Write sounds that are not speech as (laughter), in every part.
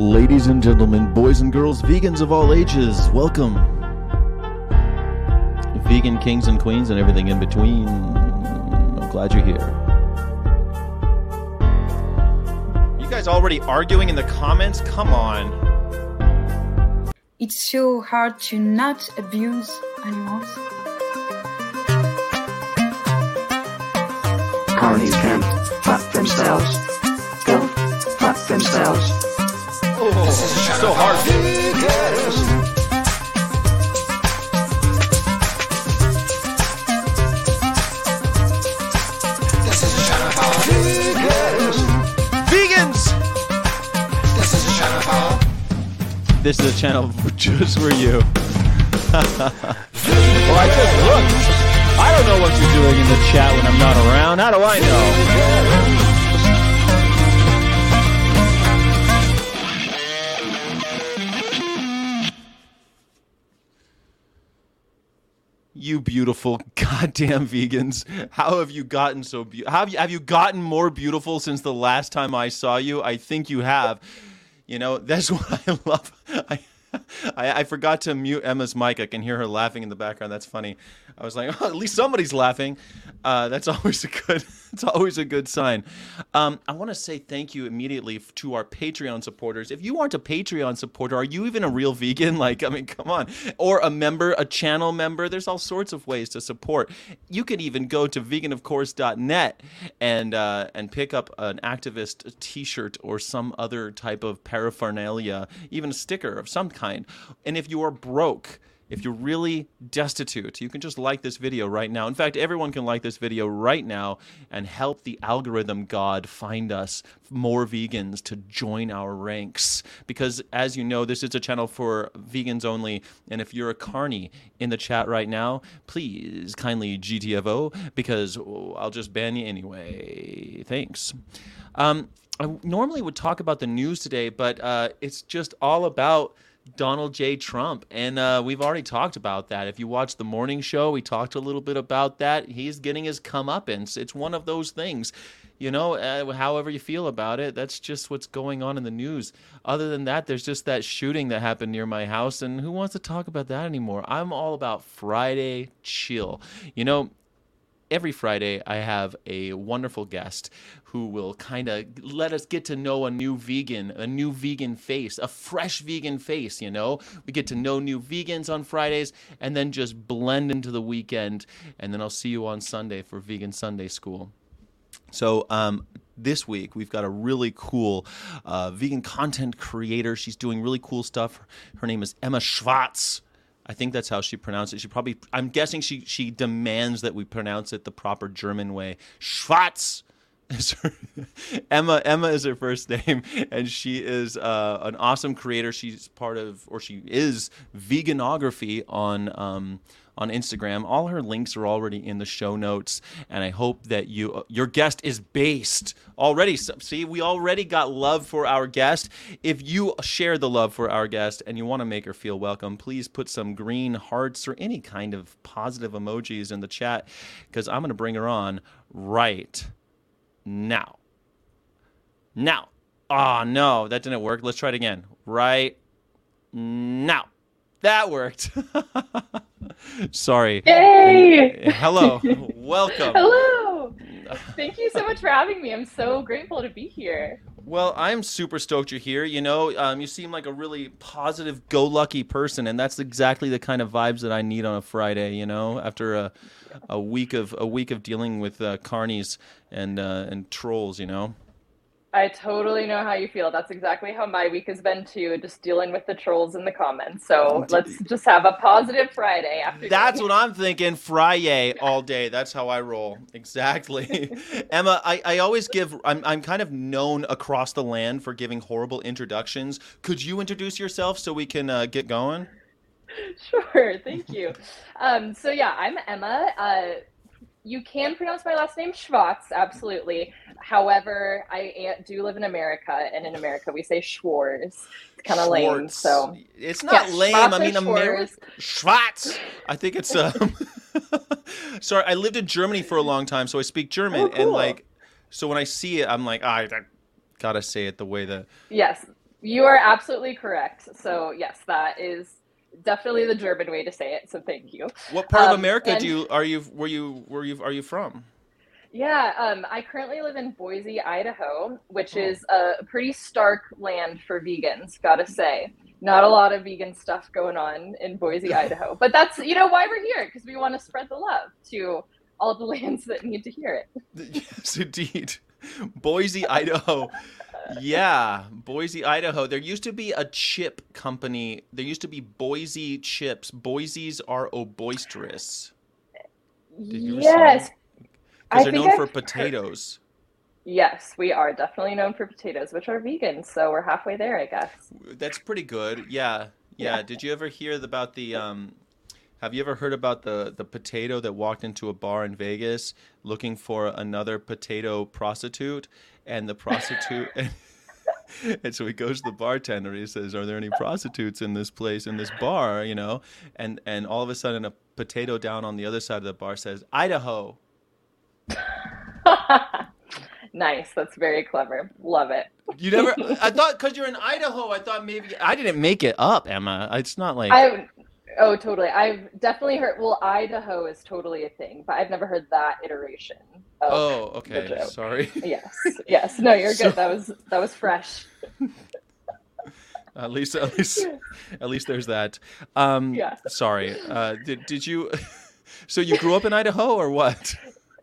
Ladies and gentlemen, boys and girls, vegans of all ages, welcome. Vegan kings and queens and everything in between. I'm glad you're here. You guys already arguing in the comments? Come on. It's so hard to not abuse animals. Carnies can fuck themselves. Go fuck themselves. Oh, so hard. Vegans! This is a channel (laughs) just for you. well, I just looked. I don't know what you're doing in the chat when I'm not around. How do I know? You beautiful (laughs) goddamn vegans. How have you gotten so beautiful? Have you, have you gotten more beautiful since the last time I saw you? I think you have. You know, that's (laughs) what I love. I, I, I forgot to mute Emma's mic. I can hear her laughing in the background. That's funny. I was like, oh, (laughs) at least somebody's laughing. Uh, that's (laughs) always a good. It's always a good sign. Um, I want to say thank you immediately to our Patreon supporters. If you aren't a Patreon supporter, are you even a real vegan? (laughs) Like, I mean, come on. Or a member, a channel member. There's all sorts of ways to support. You could even go to veganofcourse.net and uh, and pick up an activist T-shirt or some other type of paraphernalia, even a sticker of some kind. And if you are broke. If you're really destitute, you can just like this video right now. In fact, everyone can like this video right now and help the algorithm god find us more vegans to join our ranks. Because as you know, this is a channel for vegans only. And if you're a carny in the chat right now, please kindly GTFO because I'll just ban you anyway. Thanks. Um, I normally would talk about the news today, but uh, it's just all about Donald J. Trump. And uh, we've already talked about that. If you watch the morning show, we talked a little bit about that. He's getting his comeuppance. It's one of those things. You know, uh, however you feel about it, that's just what's going on in the news. Other than that, there's just that shooting that happened near my house, and who wants to talk about that anymore? I'm all about Friday chill. You know, every Friday I have a wonderful guest who will kind of let us get to know a new vegan, a new vegan face, a fresh vegan face, you know? We get to know new vegans on Fridays and then just blend into the weekend and then I'll see you on Sunday for Vegan Sunday School. So, um, this week we've got a really cool uh, vegan content creator. She's doing really cool stuff. Her name is Emma Schwarz. I think that's how she pronounced it. She probably, I'm guessing she she demands that we pronounce it the proper German way. Schwarz. (laughs) her- Emma Emma is her first name, and she is uh, an awesome creator. She's part of, or she is veganography on um, on Instagram. All her links are already in the show notes, and I hope that you your guest is based already. So- See, we already got love for our guest. If you share the love for our guest and you want to make her feel welcome, please put some green hearts or any kind of positive emojis in the chat because I'm going to bring her on right now. Now. Oh, no, that didn't work. Let's try it again. Right now. That worked. (laughs) Sorry. Yay! Hello. (laughs) Welcome. Hello! (laughs) Thank you so much for having me. I'm so grateful to be here. Well, I'm super stoked you're here. You know, um, you seem like a really positive, go lucky person, and that's exactly the kind of vibes that I need on a Friday. You know, after a, a week of a week of dealing with uh, carnies and uh, and trolls. You know. I totally know how you feel. That's exactly how my week has been too, just dealing with the trolls in the comments. So let's just have a positive Friday after. That's what I'm thinking. Friday (laughs) all day. That's how I roll. Exactly. (laughs) Emma, I, I always give, I'm, I'm kind of known across the land for giving horrible introductions. Could you introduce yourself so we can uh, get going? (laughs) Sure, thank you. Um, so yeah, I'm Emma. Uh, you can pronounce my last name Schwarz, absolutely. However, I do live in America, and in America we say Schwarz. It's kind of lame. So It's not Yeah, lame. Schwarz I mean, America. Schwarz. I think it's. Um, (laughs) sorry, I lived in Germany for a long time, so I speak German. Oh, And like, so when I see it, I'm like, "Ah, I, I gotta say it the way that. yes, You are absolutely correct. So yes, that is definitely the German way to say it. So thank you. What part of Um, America and- do you are you were you were you are you from? Yeah, um, I currently live in Boise, Idaho, which Oh. is a pretty stark land for vegans, gotta say. Not a lot of vegan stuff going on in Boise, (laughs) Idaho. But that's, you know, why we're here, because we want to spread the love to all the (laughs) lands that need to hear it. (laughs) Yes, indeed. Boise, Idaho. Yeah, Boise, Idaho. There used to be a chip company. There used to be Boise chips. Boise's are boisterous. Did you yes. Because they're known I've for heard- potatoes. Yes, we are definitely known for potatoes, which are vegan. So we're halfway there, I guess. That's pretty good. Yeah, yeah. Yeah. Did you ever hear about the um have you ever heard about the the potato that walked into a bar in Vegas looking for another potato prostitute and the prostitute (laughs) and, and so he goes to the bartender he says are there any prostitutes in this place in this bar you know and and all of a sudden a potato down on the other side of the bar says Idaho (laughs) nice. That's very clever. Love it. you never (laughs) I thought cuz you're in Idaho I thought maybe I didn't make it up Emma it's not like I oh totally. I've definitely heard well Idaho is totally a thing, but I've never heard that iteration. Of, Oh, okay. Sorry. (laughs) Yes. Yes. No, you're So- good. That was that was fresh. At least, at least, (laughs) at least there's that. Um, Yeah. Sorry. Uh, did did you? (laughs) So you grew up in Idaho or what?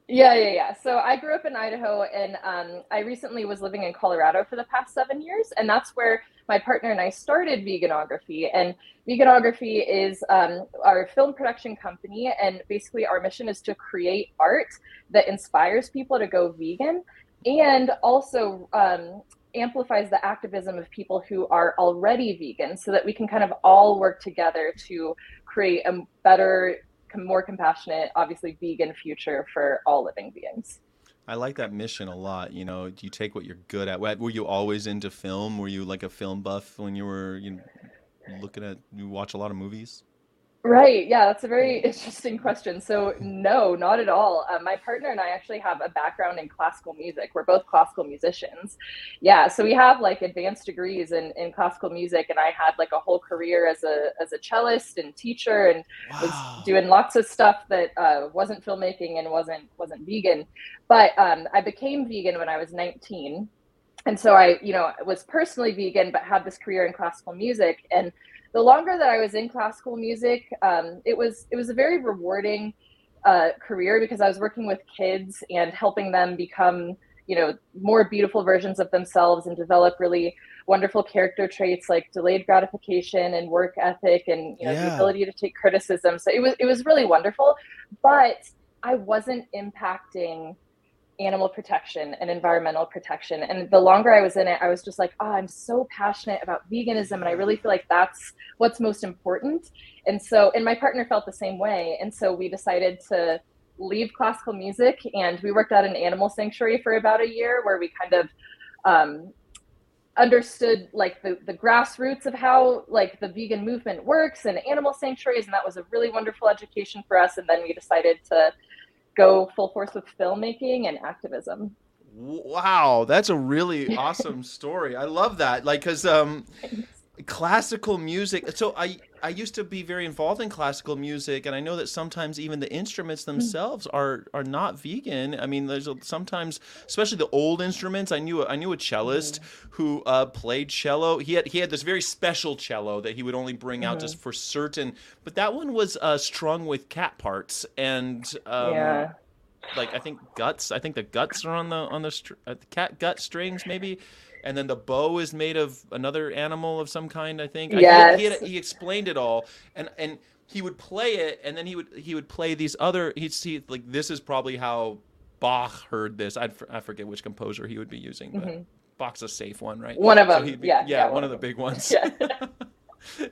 Yeah, yeah, yeah. So I grew up in Idaho and um, I recently was living in Colorado for the past seven years. And that's where my partner and I started Veganography. And Veganography is um, our film production company. And basically, our mission is to create art that inspires people to go vegan and also um, amplifies the activism of people who are already vegan so that we can kind of all work together to create a better more compassionate, obviously vegan future for all living beings. I like that mission a lot. You know, you take what you're good at. Were you always into film? Were you like a film buff when you were you know, looking at you watch a lot of movies? Right. Yeah, that's a very (laughs) interesting question. So, no, not at all. Um, my partner and I actually have a background in classical music. We're both classical musicians. Yeah, so we have like advanced degrees in, in classical music, and I had like a whole career as a as a cellist and teacher, and was doing lots of stuff that uh, wasn't filmmaking and wasn't wasn't vegan. But um, I became vegan when I was 19, and so I, you know, was personally vegan, but had this career in classical music. And the longer that I was in classical music, um, it was it was a very rewarding uh, career because I was working with kids and helping them become, you know, more beautiful versions of themselves and develop really wonderful character traits like delayed gratification and work ethic and you know the ability to take criticism. So it was it was really wonderful, but I wasn't impacting animal protection and environmental protection. And the longer I was in it, I was just like, oh, I'm so passionate about veganism. And I really feel like that's what's most important. And so, and my partner felt the same way. And so we decided to leave classical music and we worked at an animal sanctuary for about a year where we kind of, um, understood like the, the grassroots of how like the vegan movement works and animal sanctuaries and that was a really wonderful education for us and then we decided to go full force with filmmaking and activism Wow, that's a really awesome story. I love that. Like, cause um, classical music. So I I used to be very involved in classical music, and I know that sometimes even the instruments themselves are are not vegan. I mean, there's a, sometimes, especially the old instruments. I knew i knew a cellist who uh, played cello. He had he had this very special cello that he would only bring out just for certain. But that one was uh, strung with cat parts and. Um, yeah like I think guts. I think the guts are on the on the, str- uh, the cat gut strings maybe, and then the bow is made of another animal of some kind. I think. I- he had- he, Yes. he explained it all, and and he would play it, and then he would he would play these other. He'd see like this is probably how Bach heard this. I'd, I forget which composer he would be using, but Bach's a safe one, right? Mm-hmm. One of them, he'd be- yeah, yeah, yeah, one of the big ones. yeah (laughs)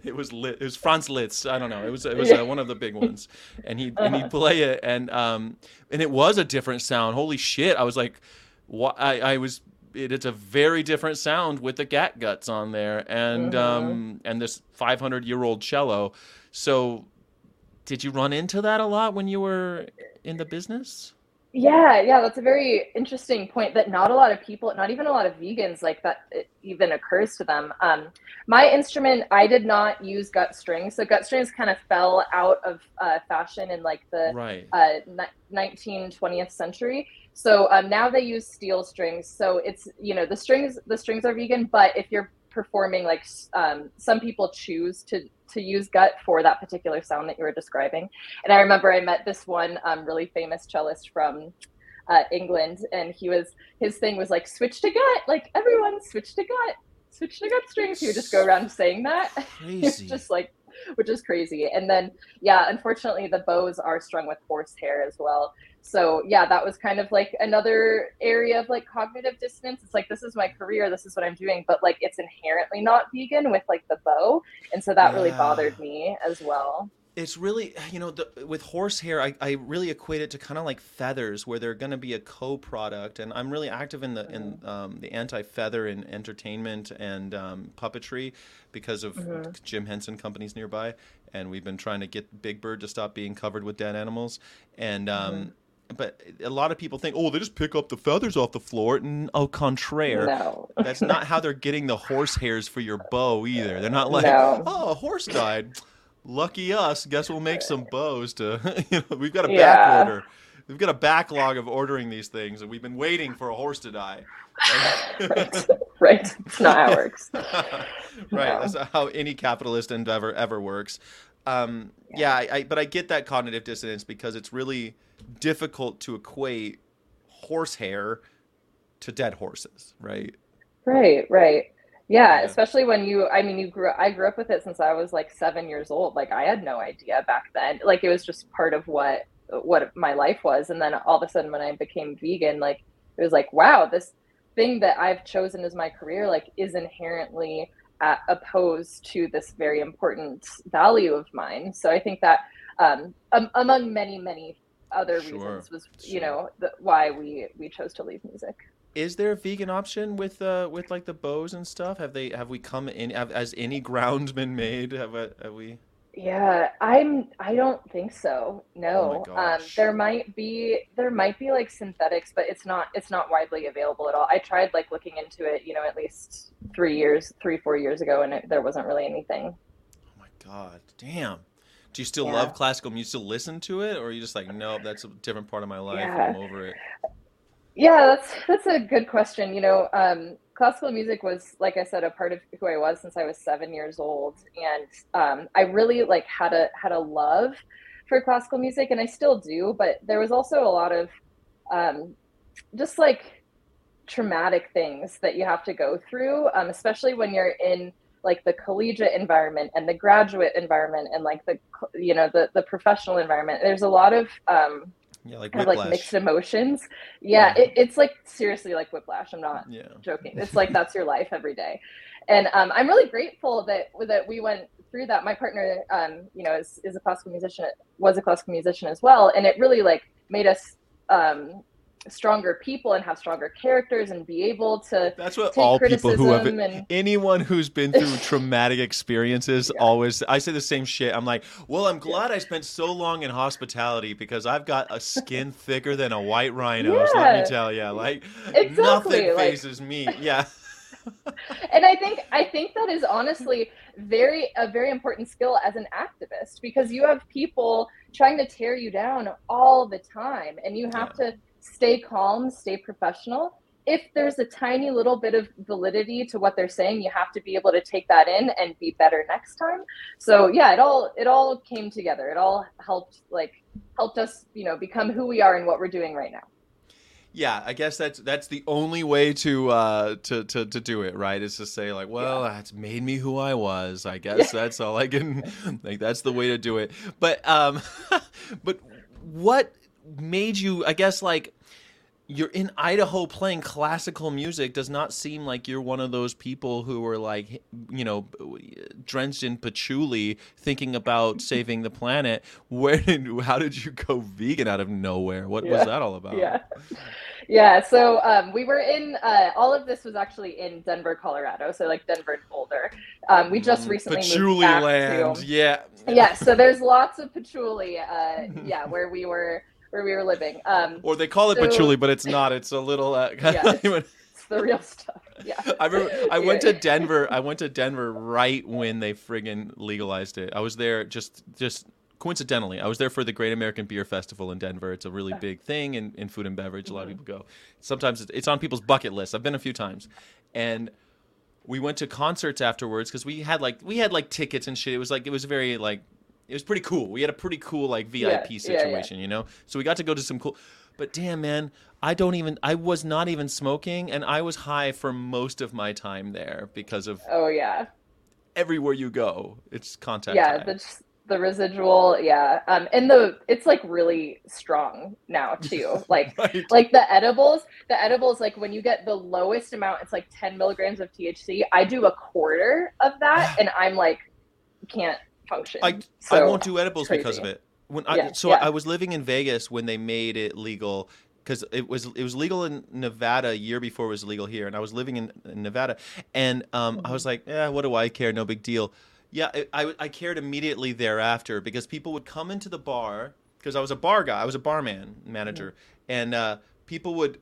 it was lit. It was Franz Liszt. I don't know. It was it was uh, one of the big ones, and he and he'd play it, and um and it was a different sound. Holy shit! I was like, what? I I was. It, it's a very different sound with the cat guts on there, and um and this 500 year old cello. So, did you run into that a lot when you were in the business? Yeah, yeah, that's a very interesting point that not a lot of people, not even a lot of vegans, like that it even occurs to them. Um, my instrument, I did not use gut strings. So gut strings kind of fell out of uh, fashion in like the Right. uh, ni- 19th, 20th century. So um, now they use steel strings. So it's, you know, the strings, the strings are vegan, but if you're performing like um, some people choose to to use gut for that particular sound that you were describing. And i remember i met this one um, really famous cellist from uh, england and he was his thing was like switch to gut. Like everyone switch to gut. Switch to gut strings. He would just go around saying that. (laughs) It's Crazy. just like which is crazy. And then yeah unfortunately the bows are strung with horsehair as well so yeah that was kind of like another area of like cognitive dissonance it's like this is my career this is what i'm doing but like it's inherently not vegan with like the bow and so that really bothered me as well It's really, you know, the, with horsehair, I, I really equate it to kind of like feathers, where they're going to be a co-product. And I'm really active in the in um, the anti-feather in entertainment and um, puppetry because of Jim Henson companies nearby, and we've been trying to get Big Bird to stop being covered with dead animals. And um, but a lot of people think, oh, they just pick up the feathers off the floor. And au contraire, no that's not how they're getting the horse hairs for your bow either. They're not like, No. oh, a horse died. Lucky us. Guess we'll make some bows to. (laughs) You know, we've got a Yeah. back order. We've got a backlog of ordering these things, and we've been waiting for a horse to die. (laughs) right right it's not how it works (laughs) right. No. That's not how any capitalist endeavor ever works. Um, yeah, I, I, but I get that cognitive dissonance because it's really difficult to equate horsehair to dead horses, right? Right, right. Yeah, Yeah. especially when you, I mean, you grew, I grew up with it since I was like seven years old. Like I had no idea back then. Like it was just part of what, what my life was. And then all of a sudden when I became vegan, like it was like, wow, this thing that I've chosen as my career, like is inherently uh, opposed to this very important value of mine. So I think that, um, um, among many, many other Sure, reasons was, sure. you know, the, why we, we chose to leave music. Is there a vegan option with uh with like the bows and stuff? Have they have we come in have, has any ground been made? Have, I- have we? Yeah, I'm I don't think so. No. Oh Um there might be there might be like synthetics, but it's not it's not widely available at all. I tried like looking into it, you know, at least 3 years, 3 4 years ago and it, there wasn't really anything. Oh my god, damn! Do you still Yeah. love classical music? Do you still listen to it, or are you just like, nope, that's a different part of my life. Yeah. I'm over it. Yeah, that's that's a good question. You know, um, classical music was, like I said, a part of who I was since I was seven years old, and um, I really like had a had a love for classical music, and I still do. But there was also a lot of um, just like traumatic things that you have to go through, um, especially when you're in like the collegiate environment and the graduate environment and like the you know the the professional environment. There's a lot of um, Yeah, like kind of like mixed emotions. Yeah, Yeah. It, it's like seriously like whiplash. I'm not yeah. joking. It's like that's your life every day, and um, I'm really grateful that that we went through that. My partner, um, you know, is is a classical musician, was a classical musician as well, and it really like made us um, stronger people and have stronger characters and be able to That's what take all people who have and anyone who's been through (laughs) traumatic experiences Yeah. always I say the same shit. I'm like, well, I'm glad I spent so long in hospitality because I've got a skin (laughs) thicker than a white rhino's. Let me tell you, like Exactly, nothing like- fazes me. Yeah, (laughs) and I think I think that is honestly very a very important skill as an activist because you have people trying to tear you down all the time and you have to stay calm, stay professional. If there's a tiny little bit of validity to what they're saying, you have to be able to take that in and be better next time. So yeah, it all it all came together. It all helped like helped us, you know, become who we are and what we're doing right now. yeah. I guess that's that's the only way to uh to to to do it. Right? Is to say like, well, that's made me who I was. I (laughs) guess that's all I can. (laughs) Like that's the way to do it. But um, (laughs) but what made you? I guess like you're in Idaho playing classical music does not seem like you're one of those people who are like, you know, drenched in patchouli thinking about (laughs) saving the planet. Where did, how did you go vegan out of nowhere? What Yeah. was that all about? Yeah. Yeah. So um, we were in, uh, all of this was actually in Denver, Colorado. So like Denver and Boulder. Um, we just recently moved patchouli back land. to. Yeah. Yeah. So there's lots of patchouli. Uh, yeah. Where we were where we were living. Um, Or they call it So- patchouli, but it's not. It's a little. Uh, (laughs) Yeah. (laughs) I it's the real stuff. Yeah. (laughs) remember I went to Denver. I went to Denver right when they friggin' legalized it. I was there just just coincidentally. I was there for the Great American Beer Festival in Denver. It's a really big thing in, in food and beverage. A lot of Mm-hmm. people go. Sometimes it's, it's on people's bucket list. I've been a few times, and we went to concerts afterwards because we had like we had like tickets and shit. It was like it was very like it was pretty cool. We had a pretty cool like VIP Yeah, yeah, yeah. situation, you know. So we got to go to some cool. But damn, man, I don't even. I was not even smoking, and I was high for most of my time there because of Oh yeah. everywhere you go, it's contact. yeah high. the the residual yeah um and the it's like really strong now (laughs) too like right. like the edibles the edibles like when you get the lowest amount it's like 10 milligrams of THC. i do a quarter of that and i'm like can't function I, I won't do edibles because of it. When I, Yeah, so yeah. I was living in Vegas when they made it legal because it was it was legal in Nevada a year before it was legal here, and I was living in, in Nevada, and um, I Mm-hmm. was like, yeah, what do I care? No big deal. Yeah, I, I, I cared immediately thereafter because people would come into the bar because I was a bar guy, I was a barman manager, Mm-hmm. and uh, people would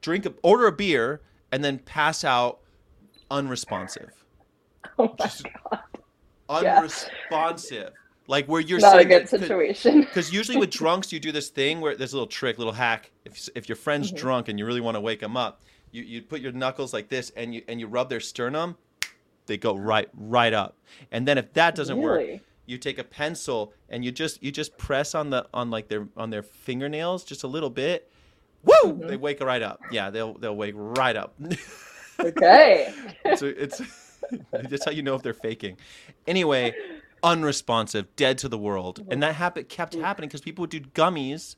drink a, order a beer and then pass out unresponsive oh my Just- god Yeah. unresponsive. Like where you're not a good there- situation because usually with drunks, you do this thing where there's a little trick, little hack. If if your friend's Mm-hmm. drunk and you really want to wake them up, you you put your knuckles like this and you and you rub their sternum, they go right right up. And then if that doesn't work, you take a pencil and you just you just press on the on like their on their fingernails just a little bit. Woo! Mm-hmm. They wake right up. Yeah, they'll they'll wake right up. (laughs) okay it's a, it's (laughs) that's how you know if they're faking. Anyway, unresponsive, dead to the world, and that habit kept happening because people would do gummies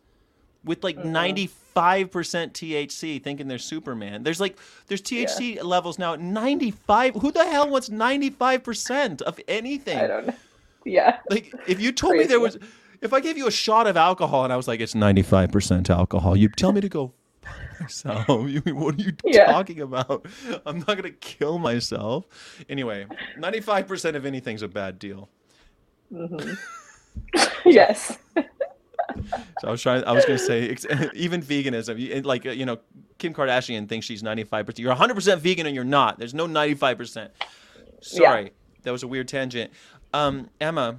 with like mm-hmm. 95% THC, thinking they're Superman. There's like there's THC levels now at 95. Who the hell wants 95% of anything? i don't know yeah Like if you told me there was, if I gave you a shot of alcohol and I was like, it's 95% alcohol, you'd tell me to go. (laughs) You- (laughs) what are you (laughs) Yeah. talking about? I'm not gonna kill myself. Anyway, 95% of anything's a bad deal. yes So I was trying. I was gonna say even veganism. Like you know, Kim Kardashian thinks she's 95%. You're 100% vegan and you're not. There's no 95%. Sorry, that was a weird tangent. Um, Emma.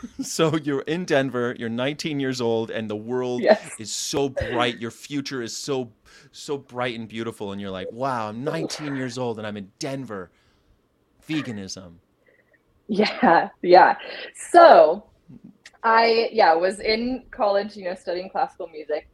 (laughs) so you're in Denver. You're 19 years old, and the world Yes. is so bright. Your future is so so bright and beautiful, and you're like, wow, I'm 19 years old and I'm in Denver. Veganism. Yeah, yeah. So I yeah, was in college, you know, studying classical music.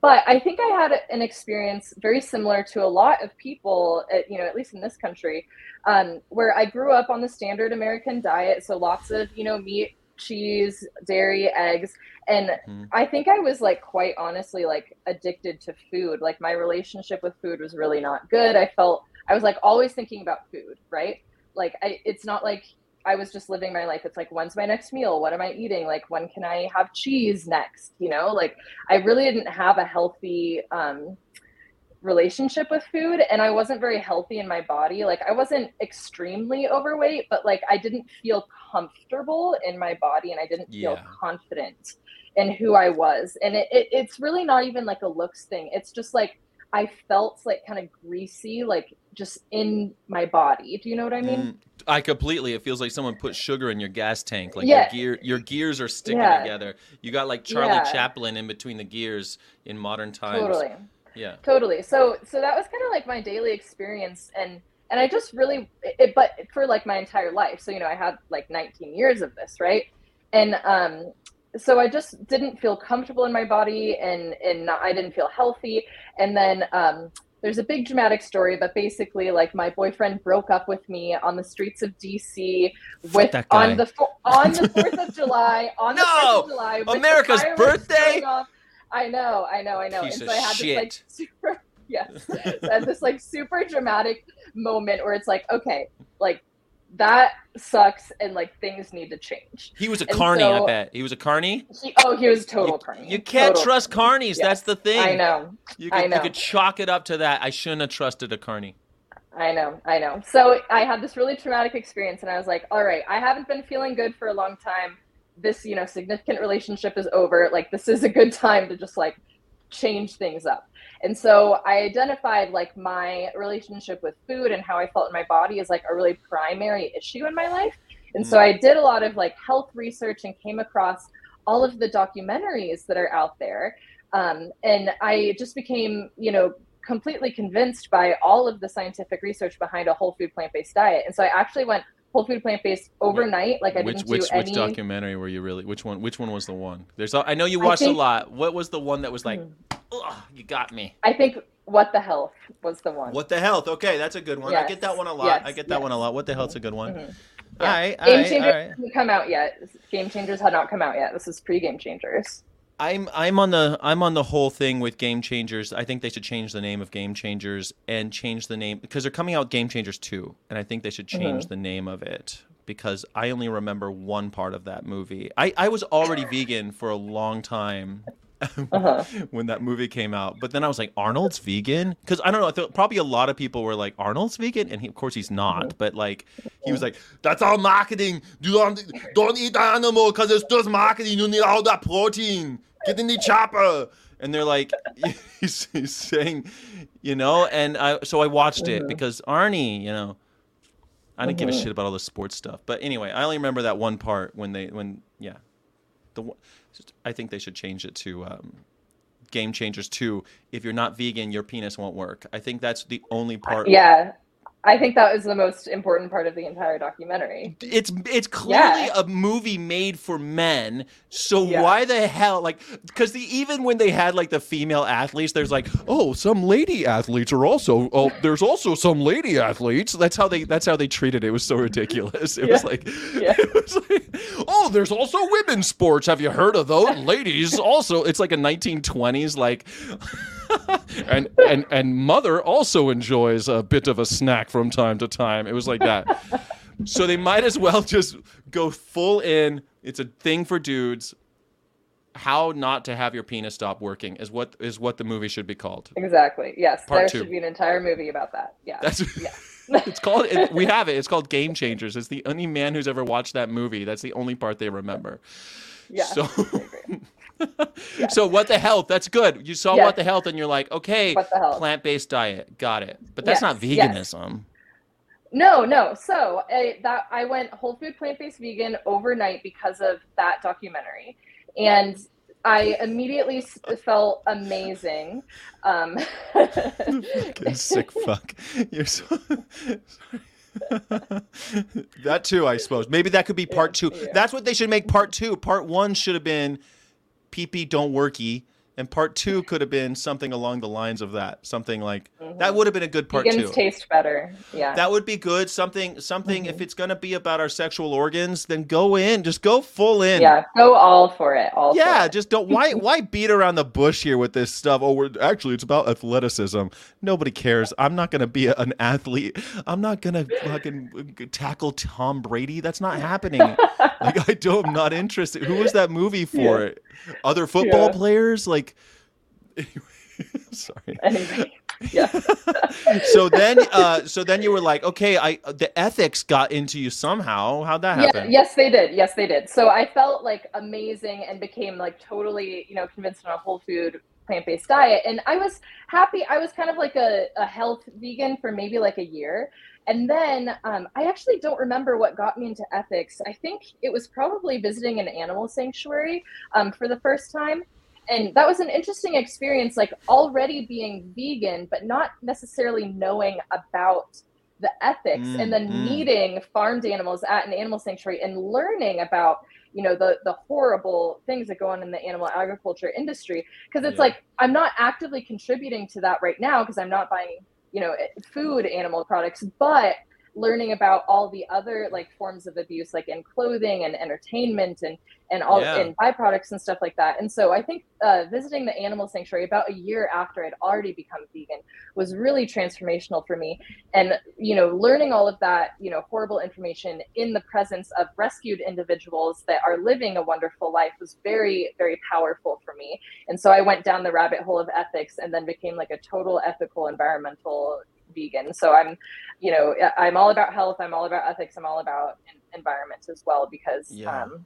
But I think I had an experience very similar to a lot of people, at, you know, at least in this country, um, where I grew up on the standard American diet. So lots of, you know, meat, cheese, dairy, eggs. And Mhm. I think I was like quite honestly like addicted to food. Like my relationship with food was really not good. I felt I was like always thinking about food, right? Like I, it's not like I was just living my life. It's like, when's my next meal? What am I eating? Like, when can I have cheese next? You know, like I really didn't have a healthy um, relationship with food and I wasn't very healthy in my body. Like, I wasn't extremely overweight, but like I didn't feel comfortable in my body and I didn't feel Yeah. confident in who I was. And it, it, it's really not even like a looks thing. It's just like I felt like kind of greasy, like just in my body. Do you know what I mean? Mm, I completely. It feels like someone put sugar in your gas tank. Like Yeah. your gear, your gears are sticking Yeah. together. You got like Charlie. Chaplin in between the gears in modern times. Totally. Yeah. totally so so that was kind of like my daily experience and and i just really it but for like my entire life so you know i had like 19 years of this right and um so i just didn't feel comfortable in my body and and not, i didn't feel healthy and then um there's a big dramatic story but basically like my boyfriend broke up with me on the streets of dc with on the on the 4th of (laughs) july on the 4th of july America's birthday? off. I know i know i know Piece and so i had this like super (laughs) yes I had this like super dramatic moment where it's like okay like that sucks and like things need to change He was a And carny, I bet. He was a carny. he, oh he was total You, carny you can't Total trust carnies. Yes, That's the thing. i know You I could, know. you could chalk it up to that. I shouldn't have trusted a carny. I know, I know. So I had this really traumatic experience, and I was like, all right, I haven't been feeling good for a long time. This you know significant relationship is over like this is a good time to just like change things up. And so i identified like my relationship with food and how i felt in my body as like a really primary issue in my life. And so i did a lot of like health research and came across all of the documentaries that are out there. Um, and i just became you know completely convinced by all of the scientific research behind a whole food plant-based diet. And so i actually went whole food plant based overnight. Like I which didn't which do any. which documentary were you really? Which one? Which one was the one? There's. a- I know you I watched a lot. What was the one that was like? Ugh, you got me. I think what the health was the one. What the health? Okay, that's a good one. I get that one a lot. Yes. I get that one a lot. What the hell's a good one? Mhm. Yeah. right, all Game right, Changers all right. hasn't come out yet. Game Changers had not come out yet. This is pre Game Changers. I'm I'm on the I'm on the whole thing with Game Changers. I think they should change the name of Game Changers and change the name because they're coming out Game Changers 2 and I think they should change the name of it because I only remember one part of that movie. I I was already vegan for a long time. (laughs) Uh-huh. when that movie came out, but then I was like, Arnold's vegan? Because I don't know. I thought probably a lot of people were like, Arnold's vegan, and he, of course he's not. But like, he was like, that's all marketing. You don't don't eat the animal because it's just marketing. You need all that protein. Get in the chopper. And they're like, (laughs) he's, he's saying, you know, and I so I watched it because Arnie, you know, I didn't give a shit about all the sports stuff. But anyway, I only remember that one part when they when yeah, the one- I think they should change it to um, Game Changers Two. If you're not vegan, your penis won't work. I think that's the only part. Yeah. I think that was the most important part of the entire documentary. It's it's clearly Yeah. a movie made for men. So Yeah. why the hell like because the even when they had like the female athletes, there's like oh some lady athletes are also oh there's also some lady athletes. That's how they that's how they treated it. It was so ridiculous. It was like Yeah. (laughs) it was like oh there's also women's sports. Have you heard of those ladies? Also, it's like a 1920s like. (laughs) (laughs) and and and mother also enjoys a bit of a snack from time to time. It was like that. so they might as well just go full in. It's a thing for dudes. How not to have your penis stop working is what is what the movie should be called. Exactly. Yes. Part there two. should be an entire movie about that. Yeah. That's yeah. (laughs) it's called. It, we have it. It's called Game Changers. It's the only man who's ever watched that movie. That's the only part they remember. Yeah. So. (laughs) (laughs) So what the health? That's good. You saw Yes. what the health, and you're like, okay, health. plant-based diet, got it. But that's not Yes, yes. veganism. No, no. So I, that I went whole food plant based vegan overnight because of that documentary, and I immediately felt amazing. Um, (laughs) Fucking sick fuck. You're so. (laughs) that too, I suppose. Maybe that could be part two. yeah. That's what they should make part two. Part one should have been pee pee don't worky. And part two could have been something along the lines of that. Something like that would have been a good part vegans two. taste better. Yeah. That would be good. Something something Mm-hmm. if it's gonna be about our sexual organs, then go in. Just go full in. yeah. Go all for it. All. Yeah, For it. just don't. Why why beat around the bush here with this stuff? Oh, we're actually it's about athleticism. Nobody cares. I'm not gonna be an athlete. I'm not gonna fucking tackle Tom Brady. That's not happening. (laughs) like I don't. I'm not interested. Who was that movie for? Other football Yeah. players? Like. anyway, (laughs) Sorry. Anyway. Yeah. (laughs) so then, uh, so then you were like, okay, I the ethics got into you somehow. How'd that Yeah, happen? yes, they did. Yes, they did. So I felt like amazing and became like totally, you know, convinced on a whole food plant based diet. And I was happy. I was kind of like a, a health vegan for maybe like a year. And then um, I actually don't remember what got me into ethics. I think it was probably visiting an animal sanctuary um, for the first time. And that was an interesting experience, like already being vegan, but not necessarily knowing about the ethics Mm, and then mm. meeting farmed animals at an animal sanctuary and learning about you know the the horrible things that go on in the animal agriculture industry because it's Yeah. like i'm not actively contributing to that right now because i'm not buying you know eh, food animal products but learning about all the other like forms of abuse like in clothing and entertainment and and all Yeah. and byproducts and stuff like that. And so i think uh, visiting the animal sanctuary about a year after i'd already become vegan was really transformational for me. And you know learning all of that you know horrible information in the presence of rescued individuals that are living a wonderful life was very very powerful for me. And so i went down the rabbit hole of ethics and then became like a total ethical environmental vegan so i'm you know i'm all about health i'm all about ethics i'm all about en- environment as well because Yeah. um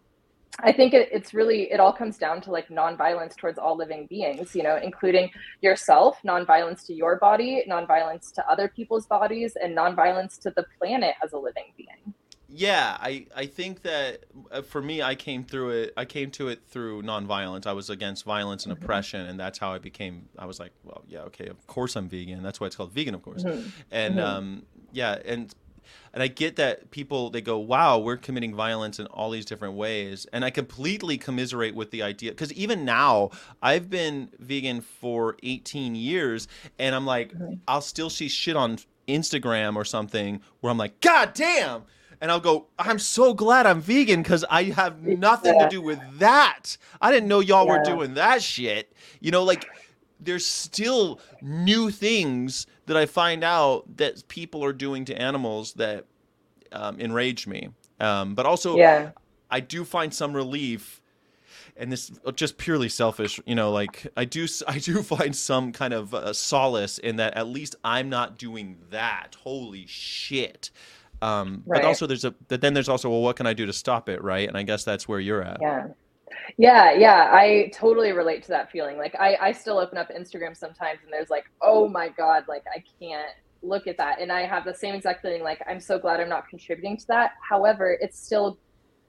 I think it, it's really it all comes down to like nonviolence towards all living beings, you know, including yourself, nonviolence to your body, nonviolence to other people's bodies, and nonviolence to the planet as a living being. Yeah, I I think that uh, for me, I came through it. I came to it through nonviolence. I was against violence and Mm-hmm. oppression, and that's how I became. I was like, well, yeah, okay, of course I'm vegan. That's why it's called vegan, of course. Mhm. And Mhm. um, yeah, and and I get that people they go, wow, we're committing violence in all these different ways, and I completely commiserate with the idea because even now I've been vegan for 18 years, and I'm like, Mhm. I'll still see shit on Instagram or something where I'm like, God damn. And I'll go, I'm so glad I'm vegan because I have nothing to do with that. I didn't know y'all were doing that shit. You know, like there's still new things that I find out that people are doing to animals that um, enrage me. Um, but also, Yeah. I do find some relief, and this uh, just purely selfish. You know, like I do, (laughs) I do find some kind of uh, solace in that. At least I'm not doing that. Holy shit! Um, Right. But also, there's a. But then there's also, well, what can I do to stop it? Right? And I guess that's where you're at. Yeah. Yeah, yeah, I totally relate to that feeling. Like I, I still open up Instagram sometimes and there's like, oh my God, like I can't look at that. And I have the same exact feeling, like I'm so glad I'm not contributing to that. However, it's still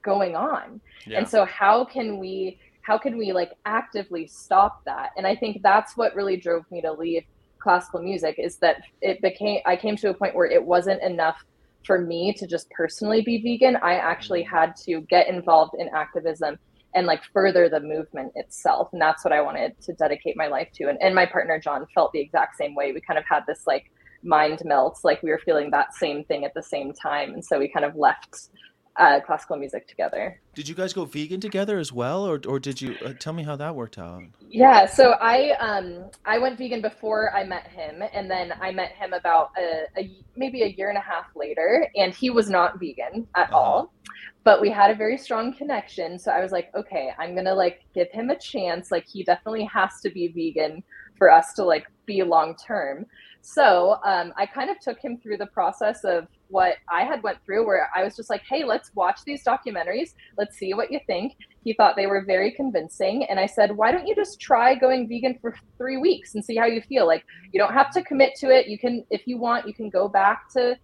going on. Yeah. And so how can we how can we like actively stop that? And I think that's what really drove me to leave classical music is that it became I came to a point where it wasn't enough for me to just personally be vegan. I actually mm-hmm. had to get involved in activism and like further the movement itself. And that's what I wanted to dedicate my life to. And, and my partner John felt the exact same way. We kind of had this like mind melt, like we were feeling that same thing at the same time. And so we kind of left uh, classical music together. Did you guys go vegan together as well, or or did you uh, tell me how that worked out? Yeah, so I um I went vegan before I met him, and then I met him about a, a maybe a year and a half later, and he was not vegan at Uh-huh. all. But we had a very strong connection, so I was like, okay, I'm gonna like give him a chance. Like he definitely has to be vegan for us to like be long term. So um, I kind of took him through the process of what I had went through, where I was just like, hey, let's watch these documentaries. Let's see what you think. He thought they were very convincing. And I said, why don't you just try going vegan for three weeks and see how you feel? Like, you don't have to commit to it. You can, if you want, you can go back to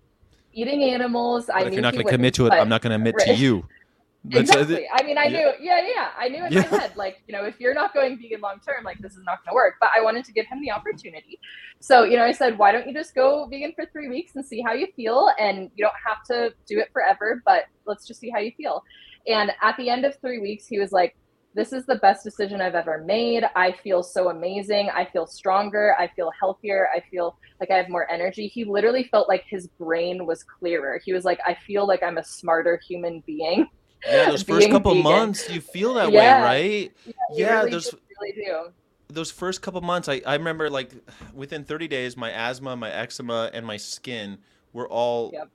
eating animals. I if you're not going to commit to it, wouldn't, I'm not going to admit Right. to you. (laughs) That's- Exactly. I mean, I yeah. knew, yeah, yeah, yeah. I knew in Yeah. my head, like, you know, if you're not going vegan long term, like, this is not going to work. But I wanted to give him the opportunity. So, you know, I said, why don't you just go vegan for three weeks and see how you feel? And you don't have to do it forever, but let's just see how you feel. And at the end of three weeks, he was like, this is the best decision I've ever made. I feel so amazing. I feel stronger. I feel healthier. I feel like I have more energy. He literally felt like his brain was clearer. He was like, I feel like I'm a smarter human being. Yeah, those (laughs) first couple vegan. months, you feel that Yeah. way, right? You Yeah, really do, really do. those first couple months. I, I remember like within 30 days, my asthma, my eczema, and my skin were all Yep.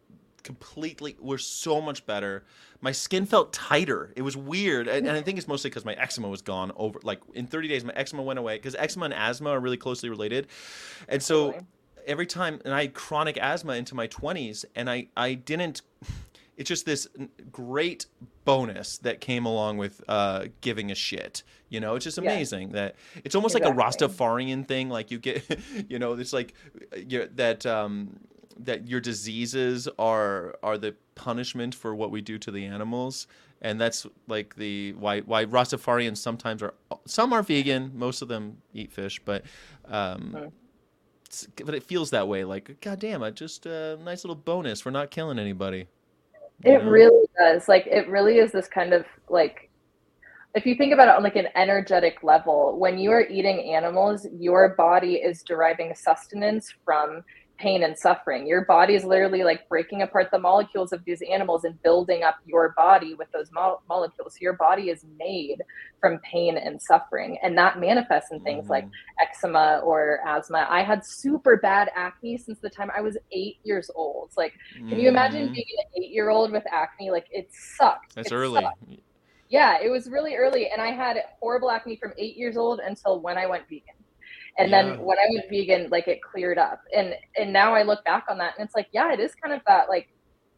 completely were so much better. My skin felt tighter. It was weird, and, and I think it's mostly because my eczema was gone over. Like in 30 days, my eczema went away because eczema and asthma are really closely related, and so every time and i had chronic asthma into my 20s and i i didn't it's just this great bonus that came along with uh giving a shit you know it's just Yeah. amazing that it's almost like a rastafarian thing like you get (laughs) you know it's like that um that your diseases are are the punishment for what we do to the animals and that's like the why why rastafarians sometimes are some are vegan most of them eat fish but um but it feels that way. Like, goddamn, I just a nice little bonus for not killing anybody. It know? really does. Like it really is this kind of like if you think about it on like an energetic level, when you are eating animals, your body is deriving sustenance from pain and suffering. Your body is literally like breaking apart the molecules of these animals and building up your body with those mo- molecules. So your body is made from pain and suffering, and that manifests in things like Mhm. eczema or asthma. I had super bad acne since the time I was eight years old. Like can you imagine Mhm. being an eight year old with acne? Like it sucked. That's It early. sucked. Yeah, it was really early. And I had horrible acne from eight years old until when I went vegan. And Yeah. then when I went vegan, like it cleared up. And and now I look back on that and it's like, yeah, it is kind of that like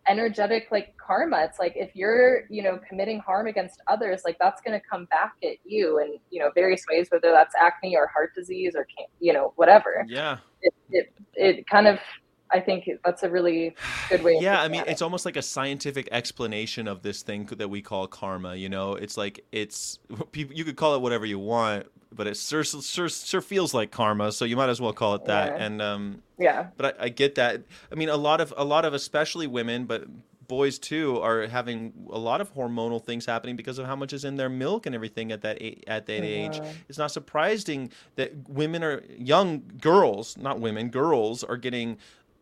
energetic like karma it's like if you're you know committing harm against others like that's going to come back at you in you know various ways whether that's acne or heart disease or you know whatever Yeah. it, it, it kind of i think that's a really good way Yeah, I mean, it. it's almost like a scientific explanation of this thing that we call karma. You know, it's like it's people. (laughs) You could call it whatever you want, but it sure sure, sure feels like karma. So you might as well call it that. Yeah. And um, yeah but I, I get that. I mean, a lot of a lot of especially women, but boys too, are having a lot of hormonal things happening because of how much is in their milk and everything at that a- at that age. Mhm. It's not surprising that women are young girls, not women, girls are getting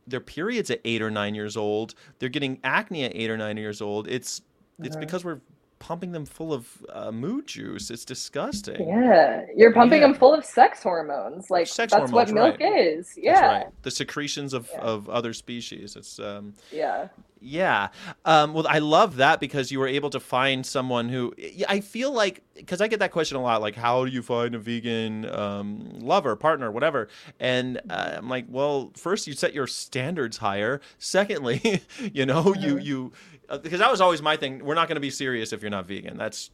their periods at eight or nine years old. They're getting acne at eight or nine years old. It's it's Mhm. because we're pumping them full of uh, mood juice. It's disgusting. yeah you're pumping Yeah. them full of sex hormones like Sex that's what milk right. is yeah That's right. The secretions of, Yeah. of other species. It's um, yeah Yeah. Um, well, I love that because you were able to find someone who I feel like because I get that question a lot, like how do you find a vegan um, lover, partner, whatever? And uh, I'm like, well, first you set your standards higher. Secondly, (laughs) you know, you Mhm. you because that was always my thing. We're not going to be serious if you're not vegan. That's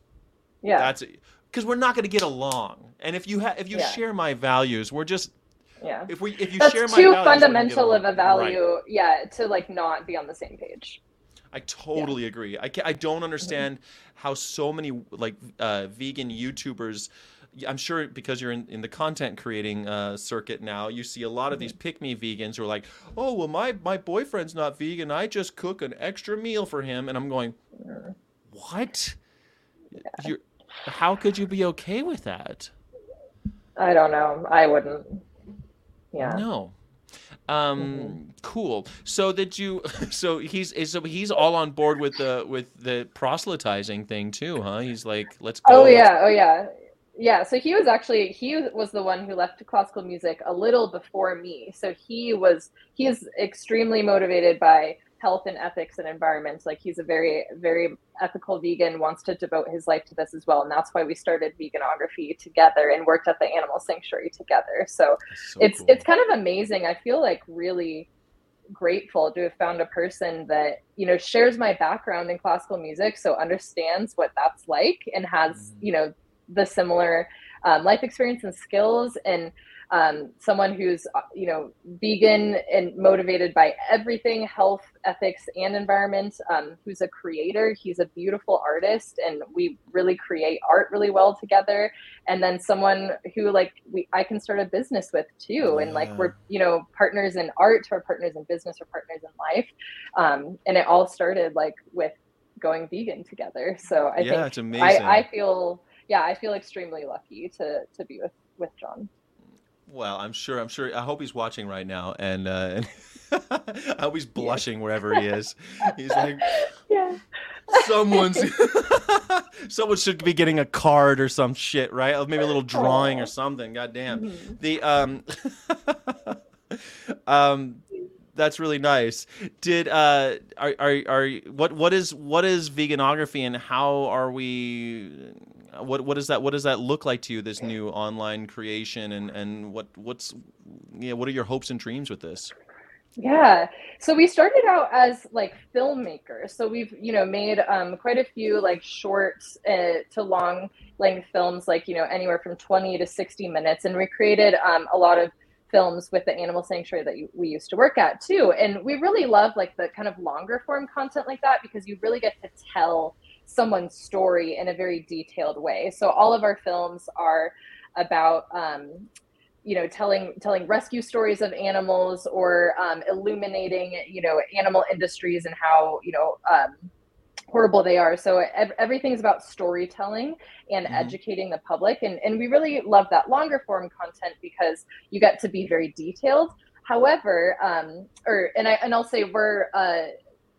yeah that's because we're not going to get along. And if you have if you Yeah. share my values, we're just yeah if we if you that's share my too values, we're gonna get fundamental of a along. Right. value yeah to like not be on the same page I totally agree. I, I don't understand how so many like uh, vegan YouTubers. I'm sure because you're in, in the content creating uh, circuit now, you see a lot of these pick me vegans who are like, "Oh, well, my my boyfriend's not vegan. I just cook an extra meal for him," and I'm going, "What? You're, How could you be okay with that?" i don't know i wouldn't yeah No. Um. Cool. So that you? (laughs) So he's so he's all on board with the with the proselytizing thing too, huh? He's like, let's go. Oh yeah, oh yeah, yeah. So he was actually he was the one who left classical music a little before me. So he was he is extremely motivated by health and ethics and environment. Like he's a very very ethical vegan, wants to devote his life to this as well, and that's why we started veganography together and worked at the animal sanctuary together. So so it's cool. it's kind of amazing. I feel like really grateful to have found a person that you know shares my background in classical music, so understands what that's like and has Mhm. you know the similar um, life experience and skills. And um, someone who's uh, you know vegan and motivated by everything health ethics and environment um, who's a creator he's a beautiful artist and we really create art really well together. And then someone who like we i can start a business with too. And like we're you know partners in art or partners in business or partners in life. Um, and it all started like with going vegan together. So i yeah, think it's amazing. I, I feel yeah i feel extremely lucky to to be with with john well, I'm sure. I'm sure. I hope he's watching right now, and uh, (laughs) I hope he's blushing wherever he is. He's like, yeah someone's (laughs) (laughs) someone should be getting a card or some shit, right? Maybe a little drawing or something. God damn. Mhm. The um um that's really nice. Did uh are are are what what is what is veganography and how are we what what does that what does that look like to you this new online creation and and what what's yeah what are your hopes and dreams with this? Yeah. So we started out as like filmmakers. So we've, you know, made um, quite a few like short uh, to long length films, like, you know, anywhere from 20 to 60 minutes. And we created um, a lot of films with the animal sanctuary that you, we used to work at too. And we really love like the kind of longer form content like that because you really get to tell someone's story in a very detailed way. So all of our films are about um, you know telling telling rescue stories of animals or um, illuminating you know animal industries and how you know um, horrible they are so ev- everything's about storytelling and Mhm. educating the public and, and we really love that longer form content because you get to be very detailed however um, or and i and i'll say we're uh,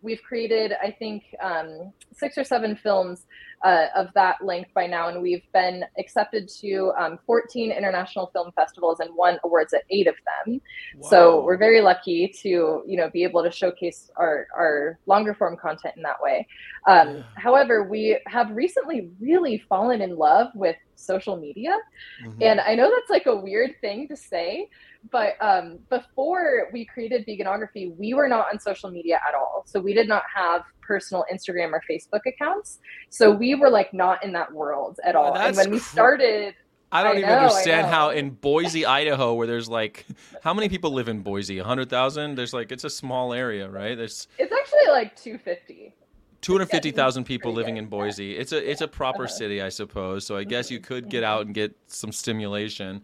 we've created i think um, six or seven films uh, of that length by now, and we've been accepted to um, 14 international film festivals and won awards at eight of them. So we're very lucky to you know be able to showcase our our longer form content in that way. Um, Yeah. However, we have recently really fallen in love with social media. Mhm. And I know that's like a weird thing to say, but um, before we created veganography, we were not on social media at all. So we did not have personal Instagram or Facebook accounts. So we were like not in that world at all. and when we cr- started, I don't I even know, understand how in Boise, Idaho, where there's like, how many people live in Boise? 100,000? There's like, it's a small area, right? There's it's actually like 250. 250,000 people living in Boise. It's a it's a proper Uh-huh. city, I suppose. So I guess you could get out and get some stimulation,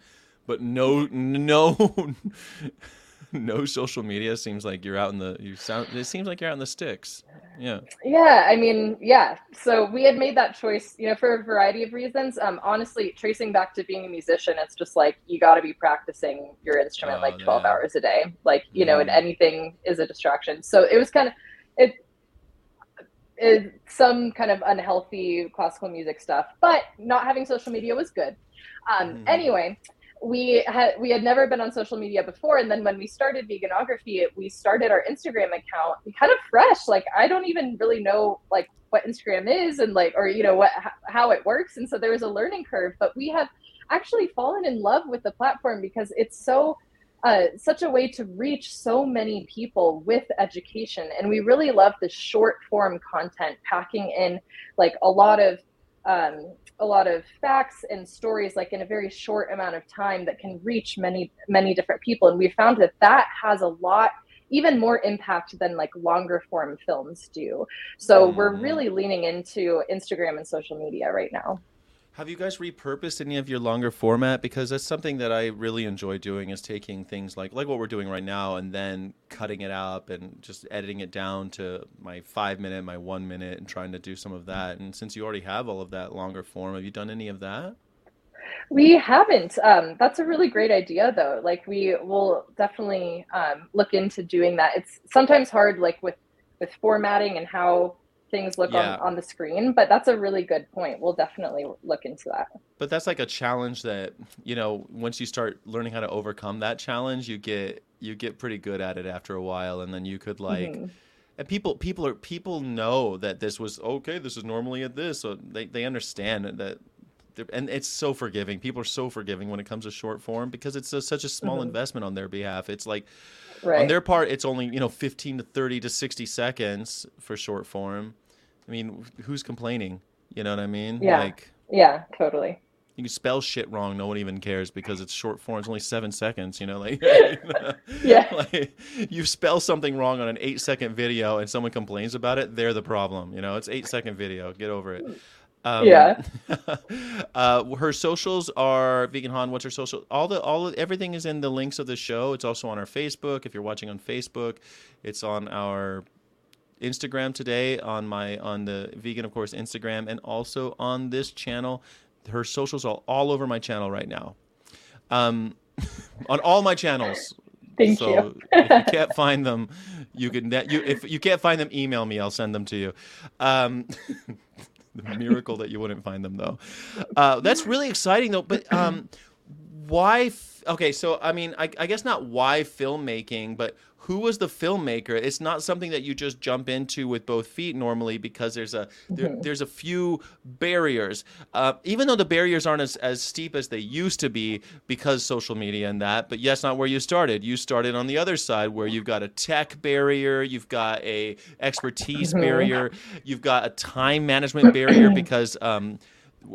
but no no (laughs) no social media seems like you're out in the you sound it seems like you're out in the sticks. Yeah. Yeah, I mean, yeah. So we had made that choice, you know, for a variety of reasons. Um, honestly, tracing back to being a musician, it's just like you got to be practicing your instrument Oh, like 12 yeah. hours a day. Like, you know, and Mhm. anything is a distraction. So it was kind of it is some kind of unhealthy classical music stuff, but not having social media was good. Um, Mhm. Anyway, we had we had never been on social media before, and then when we started veganography, we started our Instagram account kind of fresh. Like I don't even really know like what Instagram is and like or you know what how it works, and so there was a learning curve. But we have actually fallen in love with the platform because it's so uh, such a way to reach so many people with education. And we really love the short form content, packing in like a lot of um, a lot of facts and stories like in a very short amount of time that can reach many many different people. And we found that that has a lot even more impact than like longer form films do. So we're Mhm. really leaning into Instagram and social media right now. Have you guys repurposed any of your longer format? Because that's something that I really enjoy doing is taking things like like what we're doing right now and then cutting it up and just editing it down to my five minute, my one minute, and trying to do some of that. And since you already have all of that longer form, have you done any of that? We haven't. Um, that's a really great idea, though. Like we will definitely um, look into doing that. It's sometimes hard, like with with formatting and how things look Yeah. on, on the screen. But that's a really good point. We'll definitely look into that. But that's like a challenge that you know once you start learning how to overcome that challenge, you get you get pretty good at it after a while, and then you could like. Mhm. And people, people are people know that this was okay. This is normally at this, so they they understand that. And it's so forgiving. People are so forgiving when it comes to short form because it's a, such a small Mhm. investment on their behalf. It's like Right. on their part, it's only you know fifteen to thirty to sixty seconds for short form. I mean, who's complaining? You know what I mean? Yeah. Like yeah, totally. you can spell shit wrong, no one even cares because it's short form. It's only seven seconds. You know, like (laughs) Yeah. (laughs) like, you spell something wrong on an eight second video and someone complains about it, they're the problem. You know, it's eight second video. Get over it. Um, Yeah. (laughs) uh, her socials are vegan Han. What's her social? All the all of, everything is in the links of the show. It's also on our Facebook. If you're watching on Facebook, it's on our Instagram today on my on the vegan of course Instagram and also on this channel. Her socials are all over my channel right now. Um, (laughs) on all my channels. Thank so you. if you can't (laughs) find them, you can that you if you can't find them, email me. I'll send them to you. Um, (laughs) the miracle that you wouldn't find them though. Uh, that's really exciting though. But um, why? Okay, so I mean, I, I guess not why filmmaking, but who was the filmmaker? It's not something that you just jump into with both feet normally because there's a there, there's a few barriers. Uh, even though the barriers aren't as, as steep as they used to be because social media and that, but yes, not where you started. You started on the other side where you've got a tech barrier, you've got a expertise barrier, you've got a time management barrier because um,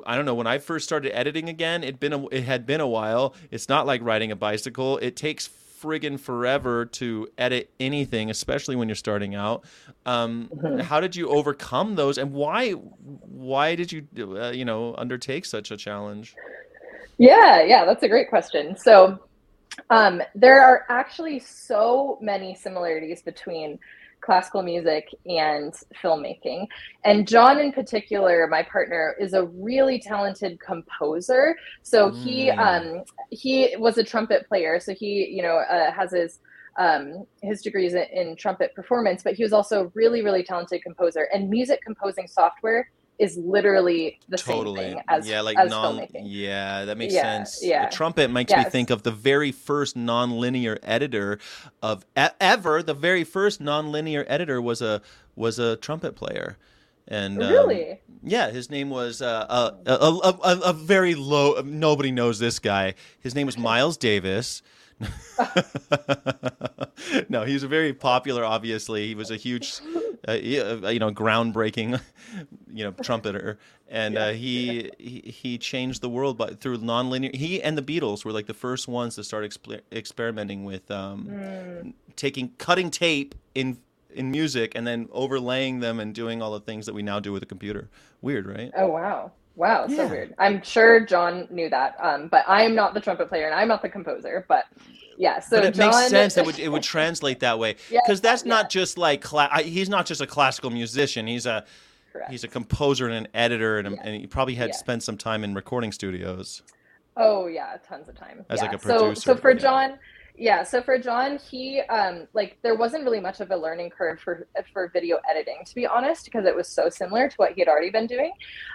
I don't know. When I first started editing again, it been a, it had been a while. It's not like riding a bicycle. It takes friggin' forever to edit anything, especially when you're starting out. Um, How did you overcome those, and why why did you uh, you know undertake such a challenge? Yeah, yeah, that's a great question. So, um, there are actually so many similarities between classical music and filmmaking. And John, in particular, my partner, is a really talented composer. So he Mm. um, he was a trumpet player. So he, you know, uh, has his um, his degrees in, in trumpet performance, but he was also a really, really talented composer. And music composing software is literally the totally. same thing as, yeah, like as non. filmmaking. Yeah, that makes Yeah, sense. yeah. The trumpet makes me think of the very first non-linear editor of ever. The very first non-linear editor was a was a trumpet player. And um, Really? yeah, his name was uh, a, a, a, a, a very low. Nobody knows this guy. His name was Miles Davis. (laughs) no, he was a very popular. Obviously, he was a huge, uh, uh, you know, groundbreaking, you know, trumpeter, and uh, he, he he changed the world by through nonlinear. He and the Beatles were like the first ones to start exper- experimenting with um, taking cutting tape in in music and then overlaying them and doing all the things that we now do with a computer. Weird, right? Oh wow. Wow, so Yeah. weird. I'm sure John knew that. Um, but I'm not the trumpet player and I'm not the composer. But yeah, so but it John, makes sense. It would it would (laughs) translate that way Yeah, because that's yeah. not just like cla- I, he's not just a classical musician. He's a Correct. he's a composer and an editor, and, Yeah. and he probably had Yeah. spent some time in recording studios. Oh yeah, tons of time. As, yeah. like, a so producer, so for yeah. John, yeah, so for John, he um like there wasn't really much of a learning curve for for video editing, to be honest, because it was so similar to what he had already been doing.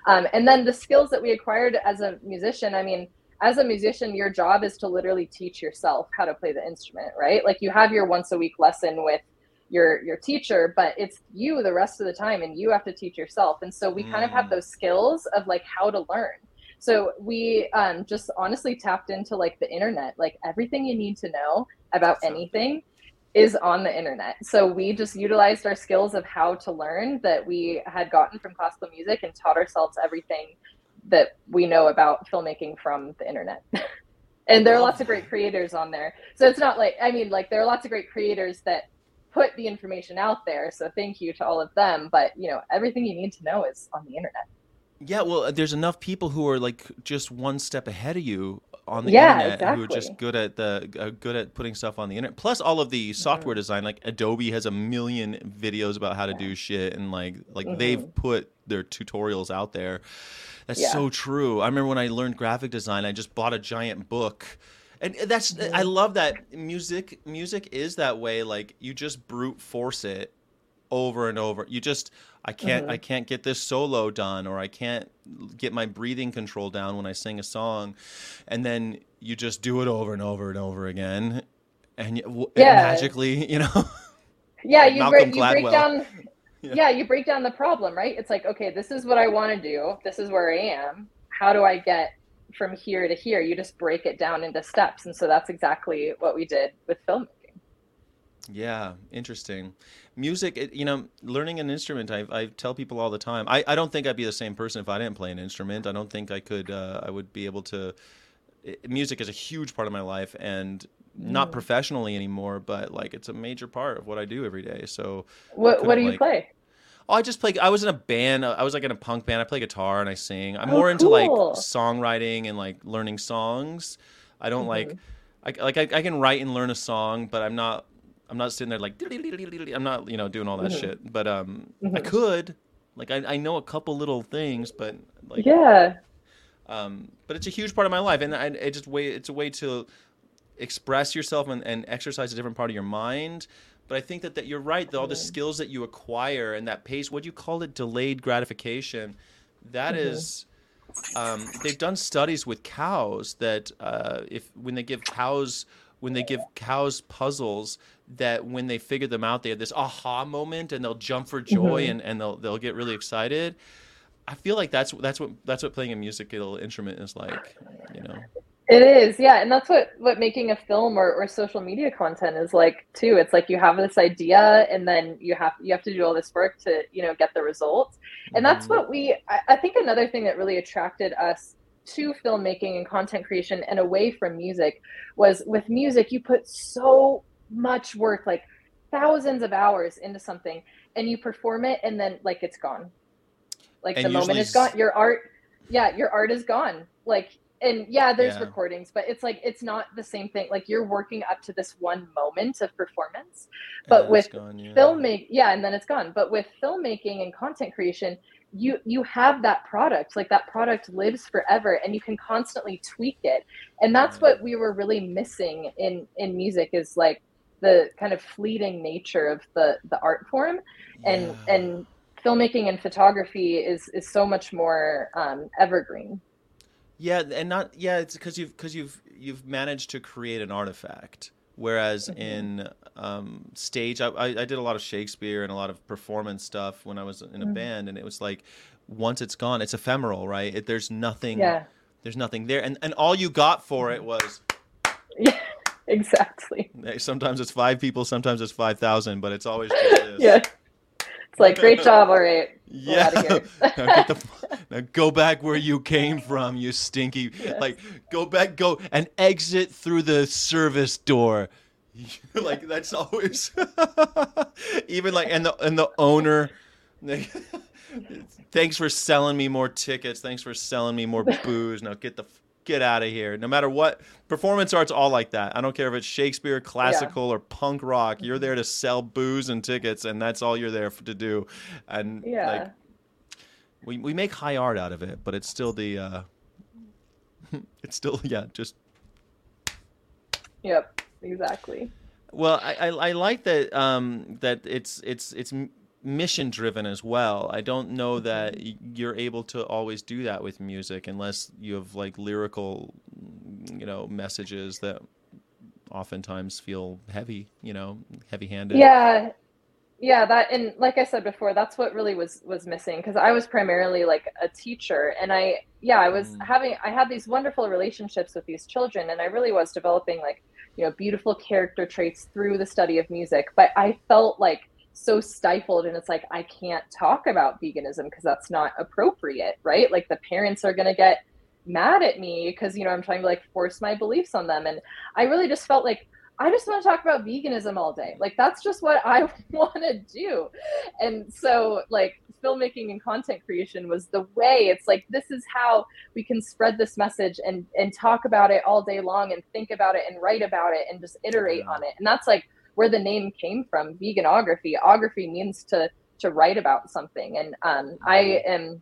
Um, and then the skills that we acquired as a musician, I mean, as a musician, your job is to literally teach yourself how to play the instrument, right? Like you have your once a week lesson with your your teacher but it's you the rest of the time and you have to teach yourself and so we kind of have Mm. those skills of like how to learn so we um, just honestly tapped into like the internet. Like everything you need to know about anything is on the internet. So we just utilized our skills of how to learn that we had gotten from classical music and taught ourselves everything that we know about filmmaking from the internet. (laughs) And there are lots of great creators on there. So it's not like i mean like there are lots of great creators that put the information out there so thank you to all of them but you know everything you need to know is on the internet Yeah, well, uh, there's enough people who are like just one step ahead of you on the Yeah, internet who are just good at the uh, good at putting stuff on the internet. Plus, all of the software design, like Adobe has a million videos about how to do shit, and like like they've put their tutorials out there. That's Yeah. so true. I remember when I learned graphic design, I just bought a giant book. And that's I love that music music is that way like you just brute force it over and over. You just I can't uh-huh. I can't get this solo done or I can't get my breathing control down when I sing a song. And then you just do it over and over and over again and you, Yeah. magically, you know. (laughs) yeah you, break, you break down (laughs) Yeah. yeah. you break down the problem right it's like okay this is what i want to do this is where i am how do i get from here to here you just break it down into steps and so that's exactly what we did with filmmaking Yeah, interesting. Music, it, you know, learning an instrument, I, I tell people all the time. I, I don't think I'd be the same person if I didn't play an instrument. I don't think I could, uh, I would be able to. i music is a huge part of my life and not professionally anymore, but like it's a major part of what I do every day. So, what, what do you like- play oh, I just play, I was in a band, I was like in a punk band. I play guitar and I sing. I'm Oh, more into like songwriting and like learning songs. I don't like, Mm-hmm. I, like I, I can write and learn a song, but I'm not I'm not sitting there like I'm not you know doing all that Mhm. shit. But um, I Mhm. could like I, I know a couple little things, but like yeah um, but it's a huge part of my life, and I, it just way it's a way to express yourself and, and exercise a different part of your mind. But I think that, that you're right. That all the skills that you acquire and that pace, what do you call it, delayed gratification, that is. Um, they've done studies with cows that uh, if when they give cows when they give cows puzzles that when they figure them out they have this aha moment and they'll jump for joy and, and they'll they'll get really excited. I feel like that's that's what that's what playing a musical instrument is like, you know. It is, yeah, and that's what what making a film or, or social media content is like too. It's like you have this idea, and then you have you have to do all this work to you know get the results, and that's Mhm. what we. I, I think another thing that really attracted us to filmmaking and content creation and away from music was with music you put so much work, like thousands of hours into something, and you perform it, and then like it's gone, like And the moment is gone. Your art, yeah, your art is gone, like and yeah there's Yeah. recordings but it's like it's not the same thing like you're working up to this one moment of performance but And with gone, yeah. filmmaking yeah and then it's gone but with filmmaking and content creation you you have that product like that product lives forever and you can constantly tweak it and that's Right. what we were really missing in in music is like the kind of fleeting nature of the the art form and Yeah. and filmmaking and photography is is so much more um, evergreen Yeah, and not yeah, it's because you've because you've you've managed to create an artifact Whereas in um, stage, I, I, I did a lot of Shakespeare and a lot of performance stuff when I was in a band, and it was like once it's gone, it's ephemeral, right? It, there's nothing. Yeah. There's nothing there, and and all you got for it was Yeah. (laughs) Exactly. sometimes it's five people, sometimes it's five thousand, but it's always just (laughs) this. Yeah. It's like great job, all right. Yeah. (laughs) now, get the, now go back where you came from, you stinky. Like go back, go and exit through the service door. like that's always even like and the and the owner. like, Thanks for selling me more tickets. Thanks for selling me more booze. Now get the f- get out of here. No matter what, performance art's all like that. I don't care if it's Shakespeare, classical, or punk rock. You're there to sell booze and tickets, and that's all you're there to do. And Yeah. like we we make high art out of it, but it's still the uh (laughs) it's still yeah, just Yep. Exactly. well, I, I, I like that um, that it's it's it's mission driven as well. I don't know that you're able to always do that with music unless you have like lyrical, you know, messages that oftentimes feel heavy, you know, heavy handed. Yeah. Yeah, that and like I said before, that's what really was was missing because I was primarily like a teacher and I yeah, I was Mm. having I had these wonderful relationships with these children and I really was developing like, you know, beautiful character traits through the study of music, but I felt like so stifled and it's like I can't talk about veganism because that's not appropriate, right? Like the parents are going to get mad at me because you know I'm trying to like force my beliefs on them and I really just felt like I just want to talk about veganism all day. Like that's just what I (laughs) want to do. And so like filmmaking and content creation was the way. It's like this is how we can spread this message and and talk about it all day long and think about it and write about it and just iterate on it. And that's like where the name came from, veganography. Ography means to to write about something. And um I am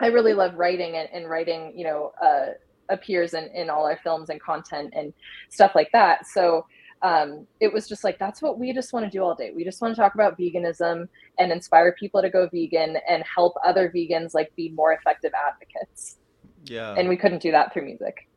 I really love writing and, and writing, you know, uh appears in, in all our films and content and stuff like that. So um, it was just like that's what we just want to do all day. We just want to talk about veganism and inspire people to go vegan and help other vegans like be more effective advocates. Yeah. And we couldn't do that through music.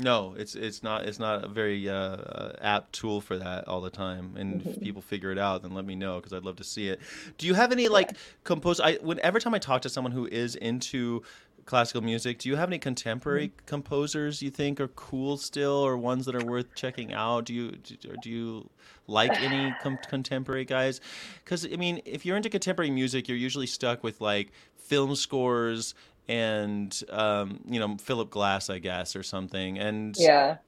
No, it's it's not it's not a very uh, uh, apt tool for that all the time. And if Mhm. people figure it out, then let me know because I'd love to see it. Do you have any like compose? I when every time I talk to someone who is into classical music, do you have any contemporary composers you think are cool still, or ones that are worth checking out? Do you do, do you like (sighs) any com- contemporary guys? Because I mean, if you're into contemporary music, you're usually stuck with like film scores and um, you know Philip Glass, I guess, or something. And Yeah.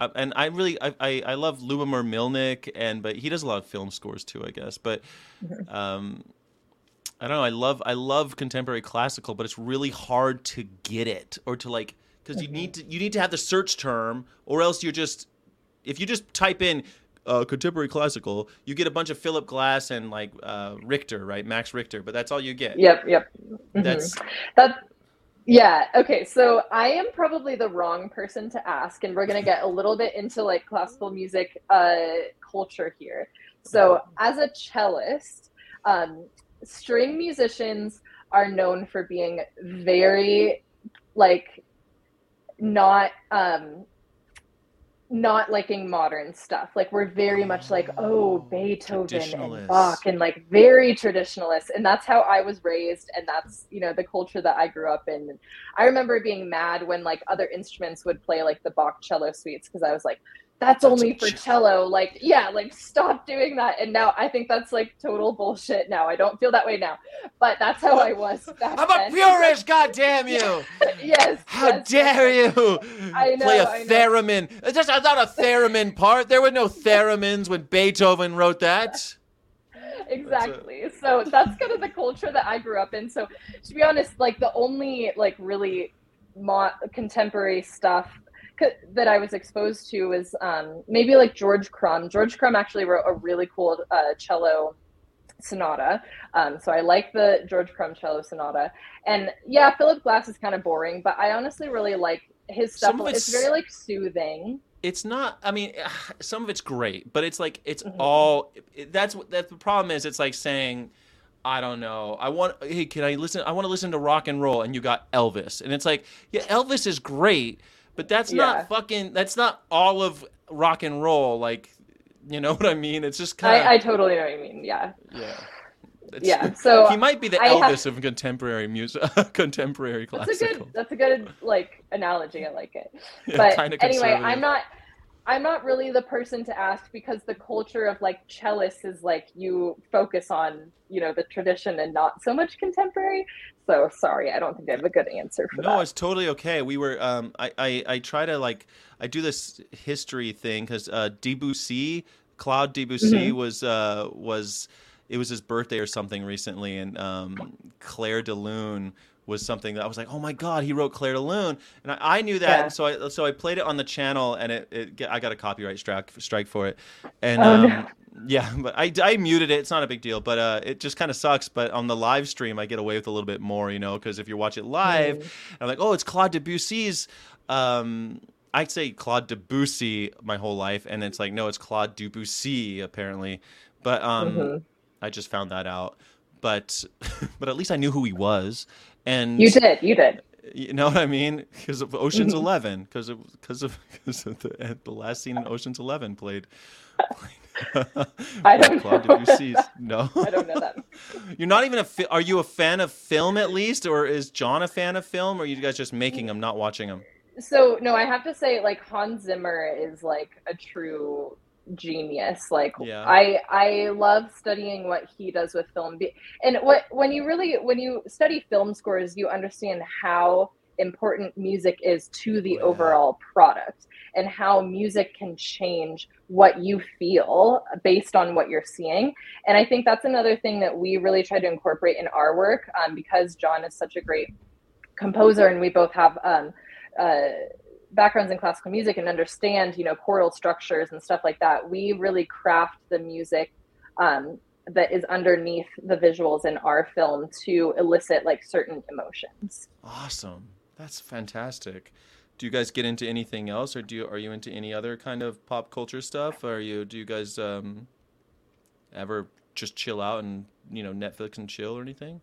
uh, and I really I, I, I love Lubomyr Melnyk, and but he does a lot of film scores too, I guess. But Mm-hmm. um, I don't know. I love I love contemporary classical, but it's really hard to get it or to like because you need to you need to have the search term, or else you're just if you just type in. Uh, contemporary classical, you get a bunch of Philip Glass and like uh, Richter, right? Max Richter, but that's all you get. Yep. Yep. Mhm. That's That yeah, okay. So I am probably the wrong person to ask, and we're gonna get a little bit into like classical music uh, culture here. So as a cellist, um, string musicians are known for being very like not um not liking modern stuff. Like we're very much like, oh, oh Beethoven and Bach and like very traditionalist. And that's how I was raised and that's, you know, the culture that I grew up in. I remember being mad when like other instruments would play like the Bach cello suites because I was like, that's only for cello. Like, yeah, like stop doing that. And now I think that's like total bullshit now. I don't feel that way now. But that's how I was (laughs) I'm a then. purist, (laughs) goddamn you! (laughs) yes. How yes, dare you I play know, a I know. theremin? It's just not a theremin part. There were no theremins when Beethoven wrote that. exactly so that's kind of the culture that i grew up in so to be honest like the only like really mo- contemporary stuff that i was exposed to was um, maybe like george crumb george crumb actually wrote a really cool uh, cello sonata um, so i like the george crumb cello sonata and yeah philip glass is kind of boring but i honestly really like his stuff it's it's- very like soothing It's not. I mean, (sighs) some of it's great, but it's like it's Mhm. all. That's what. That's the problem is. It's like saying. I don't know. I want. Hey, can I listen? I want to listen to rock and roll, and you got Elvis, and it's like, yeah, Elvis is great, but that's Yeah. not fucking. That's not all of rock and roll. Like, You know (laughs) what I mean? It's just kind of I, I totally know what you mean. Yeah. yeah. It's- Yeah, so he might be the I have- Elvis of contemporary music, (laughs) contemporary classical. That's a good. That's a good like analogy. I like it. (laughs) Yeah, but anyway. I'm not. I'm not really the person to ask because the culture of like cellists is like you focus on you know the tradition and not so much contemporary. So sorry, I don't think I have a good answer for No, that. No, it's totally okay. We were, um, I, I, I try to like, I do this history thing because uh, Debussy, Claude Debussy Mm-hmm. was, uh, was, it was his birthday or something recently, and um, Clair de Lune was something that I was like, oh my god, he wrote Clair de Lune, and I, I knew that, Yeah. and so I, so I played it on the channel, and it, it, I got a copyright strike, strike for it, and Oh, um, no. yeah, (laughs) but I, I muted it. It's not a big deal, but uh, it just kind of sucks. But on the live stream, I get away with a little bit more, you know, because if you watch it live, Mm. I'm like, oh, it's Claude Debussy's. Um, I'd say Claude Debussy my whole life, and it's like, no, it's Claude Debussy apparently. But um, Mhm. I just found that out. But (laughs) but at least I knew who he was, and You did. You did. you know what I mean? Because of Ocean's Mhm. Eleven, because of because of because of the the last scene in Ocean's Eleven played. I (laughs) don't Claude know. Debussy's. No, (laughs) I don't know that. (laughs) You're not even a. Fi- are you a fan of film at least, or is John a fan of film, or are you guys just making them, not watching them? So no, I have to say, like Hans Zimmer is like a true genius. Like Yeah. I I love studying what he does with film. And what when you really when you study film scores, you understand how important music is to the Yeah. overall product and how music can change what you feel based on what you're seeing. And I think that's another thing that we really try to incorporate in our work um, because John is such a great composer and we both have um, uh, backgrounds in classical music and understand you know chordal structures and stuff like that we really craft the music um, that is underneath the visuals in our film to elicit like certain emotions Awesome, that's fantastic. Do you guys get into anything else, or do you, are you into any other kind of pop culture stuff? Are you do you guys um, ever just chill out and you know Netflix and chill or anything?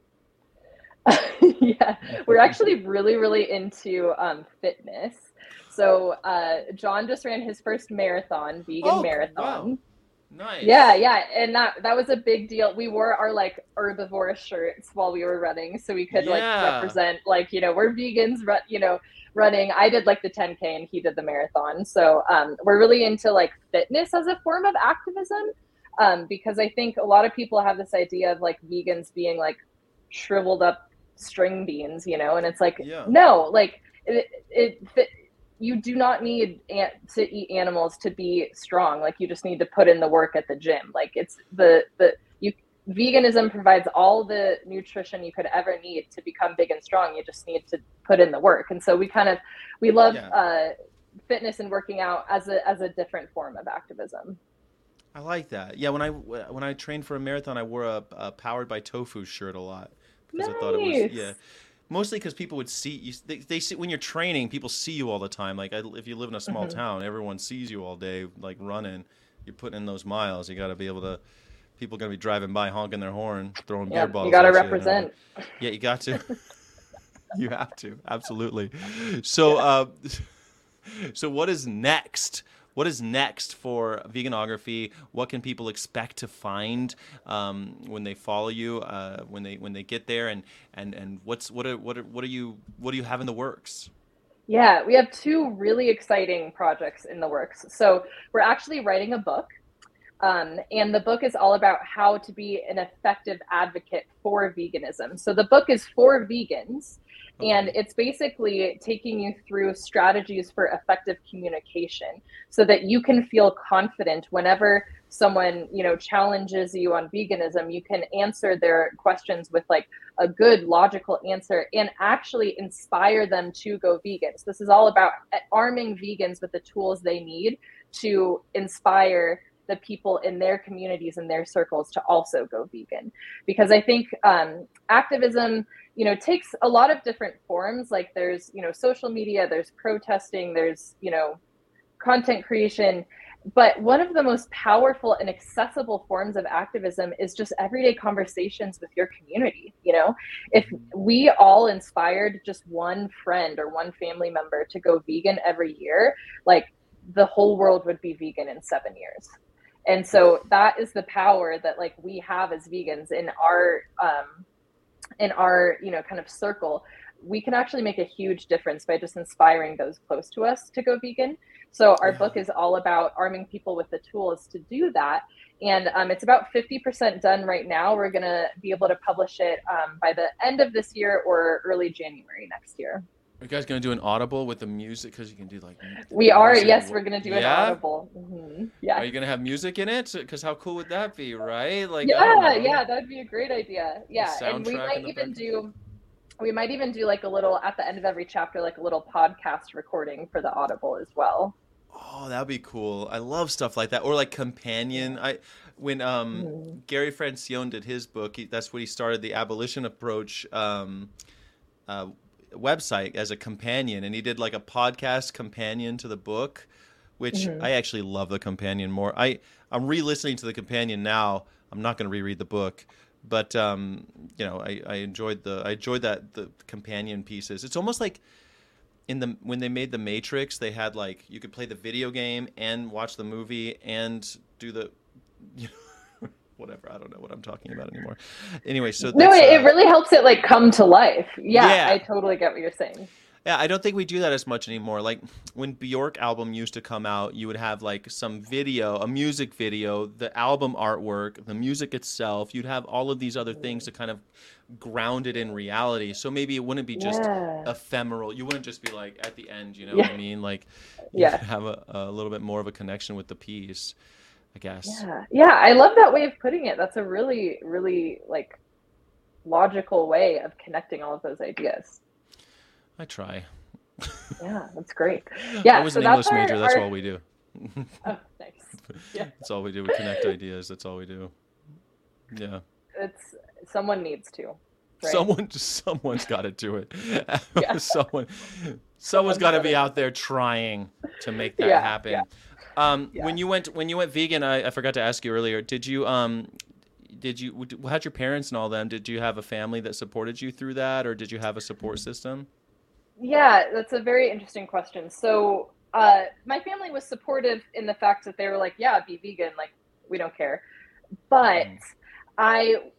(laughs) yeah we're actually really really into um, fitness so uh, john just ran his first marathon vegan Oh, marathon wow. Nice. Yeah, yeah, and that that was a big deal. We wore our like herbivore shirts while we were running, so we could like represent like you know we're vegans, ru- you know, running. I did like the 10k and he did the marathon, so um, we're really into like fitness as a form of activism, um, because I think a lot of people have this idea of like vegans being like shriveled up string beans, you know, and it's like Yeah. no, like it, it fit, you do not need an- to eat animals to be strong. Like you just need to put in the work at the gym. Like it's the the you veganism provides all the nutrition you could ever need to become big and strong. You just need to put in the work. And so we kind of we love Yeah. uh, fitness and working out as a as a different form of activism. I like that. Yeah, when I when I trained for a marathon, I wore a, a powered by tofu shirt a lot because I thought it was yeah. Mostly because people would see you. They, they see when you're training, people see you all the time. Like I, if you live in a small Mhm. town, everyone sees you all day, like running. You're putting in those miles. You got to be able to. People are gonna be driving by, honking their horn, throwing Yeah, beer bottles. you got to at you, represent. yeah, you got to. (laughs) (laughs) you have to absolutely. So, uh, (laughs) so what is next? What is next for veganography? What can people expect to find um, when they follow you? Uh, when they when they get there, and and and what's what are what are, what are you what do you have in the works? Yeah, we have two really exciting projects in the works. So we're actually writing a book. Um, and the book is all about how to be an effective advocate for veganism. So the book is for vegans, and it's basically taking you through strategies for effective communication so that you can feel confident whenever someone you know challenges you on veganism you can answer their questions with like a good logical answer and actually inspire them to go vegan. This is all about arming vegans with the tools they need to inspire the people in their communities and their circles to also go vegan. Because i think um, activism you know takes a lot of different forms. Like there's you know social media there's protesting there's you know content creation. But one of the most powerful and accessible forms of activism is just everyday conversations with your community you know? If we all inspired just one friend or one family member to go vegan every year like the whole world would be vegan in 7 years. And so that is the power that like we have as vegans in our um, in our you know kind of circle. We can actually make a huge difference by just inspiring those close to us to go vegan. So our Yeah. book is all about arming people with the tools to do that. And um, it's about 50% done right now. We're going to be able to publish it um, by the end of this year or early January next year. Are you guys gonna do an audible with the music? Because you can do like. We are, music. yes, we're going to do an Yeah? audible. Mhm. Yeah. Are you gonna have music in it? Because how cool would that be, right? Like, yeah, yeah, that'd be a great idea. Yeah, and we might even back. do, we might even do like a little at the end of every chapter, like a little podcast recording for the Audible as well. Oh, that'd be cool. I love stuff like that. Or like companion. I when um Mhm. Gary Francione did his book, he, that's what he started the abolition approach um uh website as a companion and he did like a podcast companion to the book which Mhm. I actually love the companion more. I I'm re-listening to the companion now. I'm not going to reread the book, but um you know, I I enjoyed the I enjoyed that the companion pieces. It's almost like in the when they made the Matrix, they had like you could play the video game and watch the movie and do the (laughs) you know, whatever. I don't know what I'm talking about anymore. Anyway, so No, it, it uh, really helps it like come to life. Yeah, Yeah. I totally get what you're saying. Yeah, I don't think we do that as much anymore. Like when Bjork album used to come out, you would have like some video, a music video, the album artwork, the music itself. You'd have all of these other things to kind of ground it in reality. So maybe it wouldn't be just Yeah. ephemeral. You wouldn't just be like at the end, you know what I mean? Like you Yeah. (laughs) have a, a little bit more of a connection with the piece, I guess. Yeah, yeah, I love that way of putting it. That's a really, really like logical way of connecting all of those ideas. I try. (laughs) Yeah, that's great. Yeah, I was so an that's English major. That's our- all we do. (laughs) Oh, nice. (laughs) Yeah, That's all we do. We connect ideas. That's all we do. Yeah. it's someone needs to. Right? Someone, someone's got to do it. Yeah. Someone, someone's got to be out there trying to make that Yeah, happen. Um, Yeah. when you went when you went vegan, I, I forgot to ask you earlier. Did you um, did you had your parents and all them? Did you have a family that supported you through that, or did you have a support system? Yeah, that's a very interesting question. So, uh, my family was supportive in the fact that they were like, "Yeah, be vegan. Like, we don't care." But Mm. I,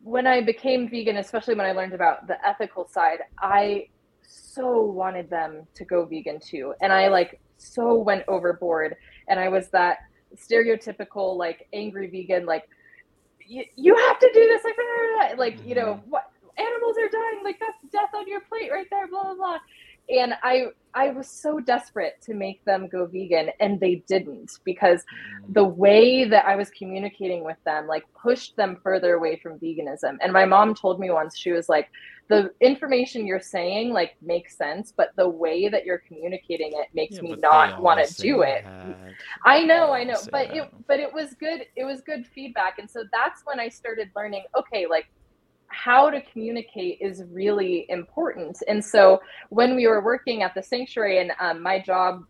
when I became vegan, especially when I learned about the ethical side, I so wanted them to go vegan too, and I like so went overboard, and I was that stereotypical like angry vegan, like you, you have to do this, like, blah, blah, blah. like you know mm-hmm. what animals are dying, like that's death on your plate right there, blah blah blah. And I I was so desperate to make them go vegan, and they didn't because mm-hmm. the way that I was communicating with them like pushed them further away from veganism. And my mom told me once she was like, the information you're saying like makes sense, but the way that you're communicating it makes Yeah, me not want to do it. that. I know, I know, but it but it was good. It was good feedback, and so that's when I started learning. Okay, like how to communicate is really important. And so when we were working at the sanctuary, and um, my job,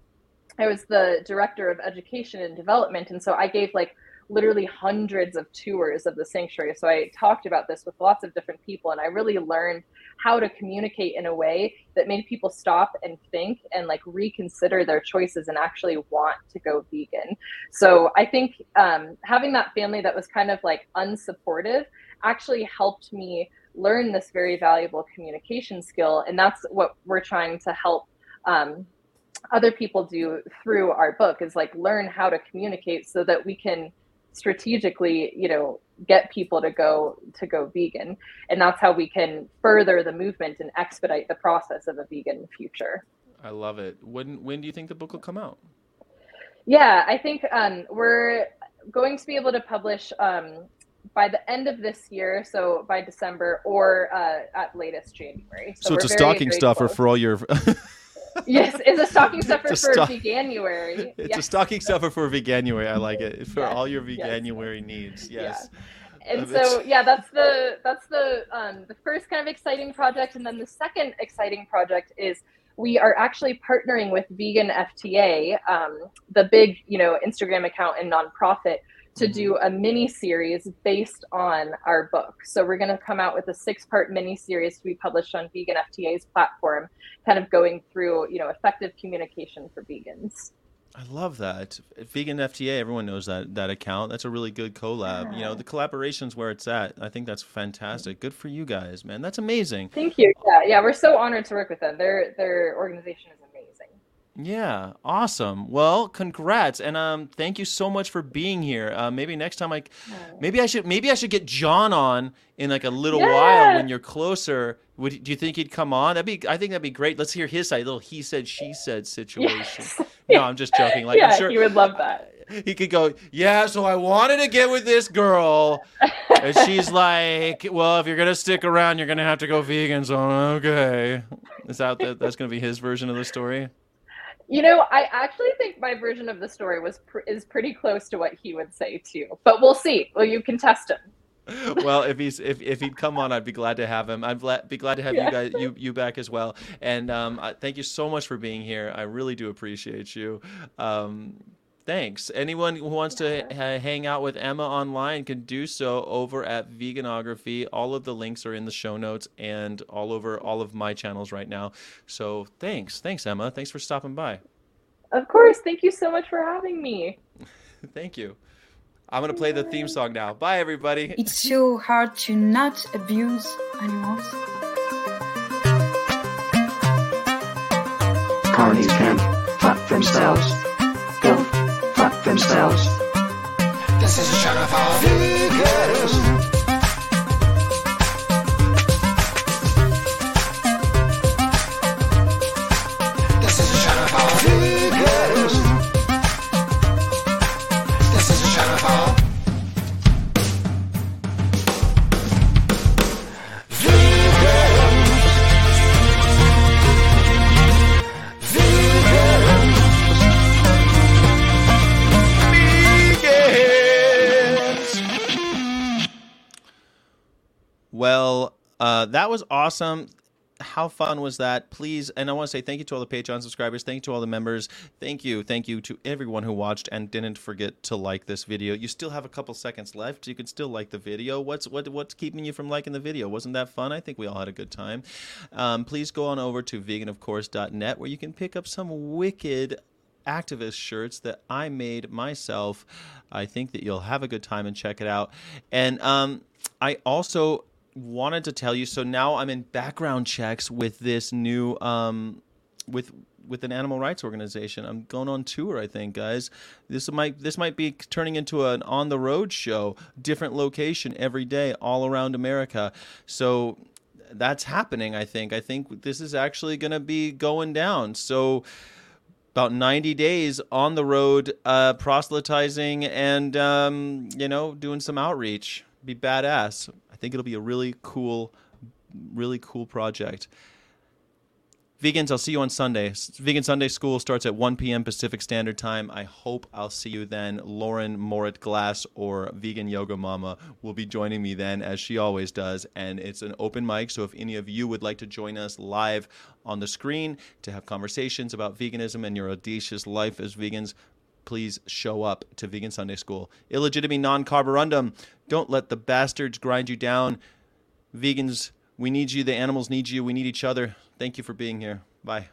I was the director of education and development, and so I gave like literally hundreds of tours of the sanctuary. So I talked about this with lots of different people, and I really learned how to communicate in a way that made people stop and think and like reconsider their choices and actually want to go vegan. So I think um, having that family that was kind of like unsupportive actually helped me learn this very valuable communication skill, and that's what we're trying to help. Um, other people do through our book is like learn how to communicate so that we can strategically you know get people to go to go vegan and that's how we can further the movement and expedite the process of a vegan future I love it. When when do you think the book will come out? yeah i think um, we're going to be able to publish um, by the end of this year so by december or uh, at latest january So, it's a stocking very stuffer for all your. (laughs) (laughs) yes it's a (laughs) stocking stuffer a for stock- veganuary (laughs) It's yes. a stocking stuffer for Veganuary. I like it (laughs) for Yes, all your yes. Veganuary needs. Yes. and Uh, so yeah that's the that's the um, the first kind of exciting project and then the second exciting project is we are actually partnering with vegan fta um, the big you know instagram account and nonprofit to do a mini series based on our book. So we're going to come out with a six part mini series to be published on vegan fta's platform kind of going through you know effective communication for vegans I love that. Vegan FTA, everyone knows that that account. That's a really good collab. You know, the collaboration's where it's at. I think that's fantastic. Good for you guys, man. That's amazing. Thank you. Yeah, yeah, we're so honored to work with them. Their their organization is amazing. Yeah, awesome. Well, congrats, and um, thank you so much for being here. Uh, maybe next time, I, maybe I should, maybe I should get John on in like a little while when you're closer. Would do you think he'd come on? That'd be, I think that'd be great. Let's hear his side, little he said, she said situation. Yes. (laughs) No, I'm just joking. Like yeah, I'm sure you would love that. he could go, yeah. So I wanted to get with this girl, and she's like, well, if you're gonna stick around, you're gonna have to go vegan. So okay, is that that- that's gonna be his version of the story? You know, I actually think my version of the story was pr- is pretty close to what he would say too. But we'll see. Well, you can test him. (laughs) well, if he's if, if he'd come on, I'd be glad to have him. I'd be glad to have Yeah. you guys you you back as well. And um, I, thank you so much for being here. I really do appreciate you. Um, thanks. Anyone who wants to ha- hang out with Emma online can do so over at Veganography. All of the links are in the show notes and all over all of my channels right now. So thanks, thanks Emma. Thanks for stopping by. Of course. Thank you so much for having me. (laughs) Thank you. I'm gonna play the theme song now. Bye everybody. It's so hard to not abuse animals. Carnies can fuck themselves. Go fuck themselves. This is a show for vegans. Was awesome. How fun was that? Please, and I want to say thank you to all the Patreon subscribers. Thank you to all the members. Thank you, thank you to everyone who watched and didn't forget to like this video. You still have a couple seconds left. You can still like the video. What's what what's keeping you from liking the video? Wasn't that fun? I think we all had a good time. Um, please go on over to veganofcourse.net where you can pick up some wicked activist shirts that I made myself. I think that you'll have a good time and check it out. And um, I also wanted to tell you. So now I'm in background checks with this new um, with with an animal rights organization. I'm going on tour, I think, guys. This might this might be turning into an on the road show, different location every day, all around America. So that's happening. I think. I think this is actually going to be going down. So about 90 days on the road uh, proselytizing and um, you know doing some outreach be badass i think it'll be a really cool really cool project. Vegans i'll see you on sunday. Vegan sunday school starts at 1 p.m pacific standard time. I hope i'll see you then. Lauren morit glass or vegan yoga mama will be joining me then as she always does and it's an open mic so if any of you would like to join us live on the screen to have conversations about veganism and your audacious life as vegans please show up to vegan sunday school. Illegitimate non-carborundum. Don't let the bastards grind you down. Vegans we need you. The animals need you. We need each other. Thank you for being here. Bye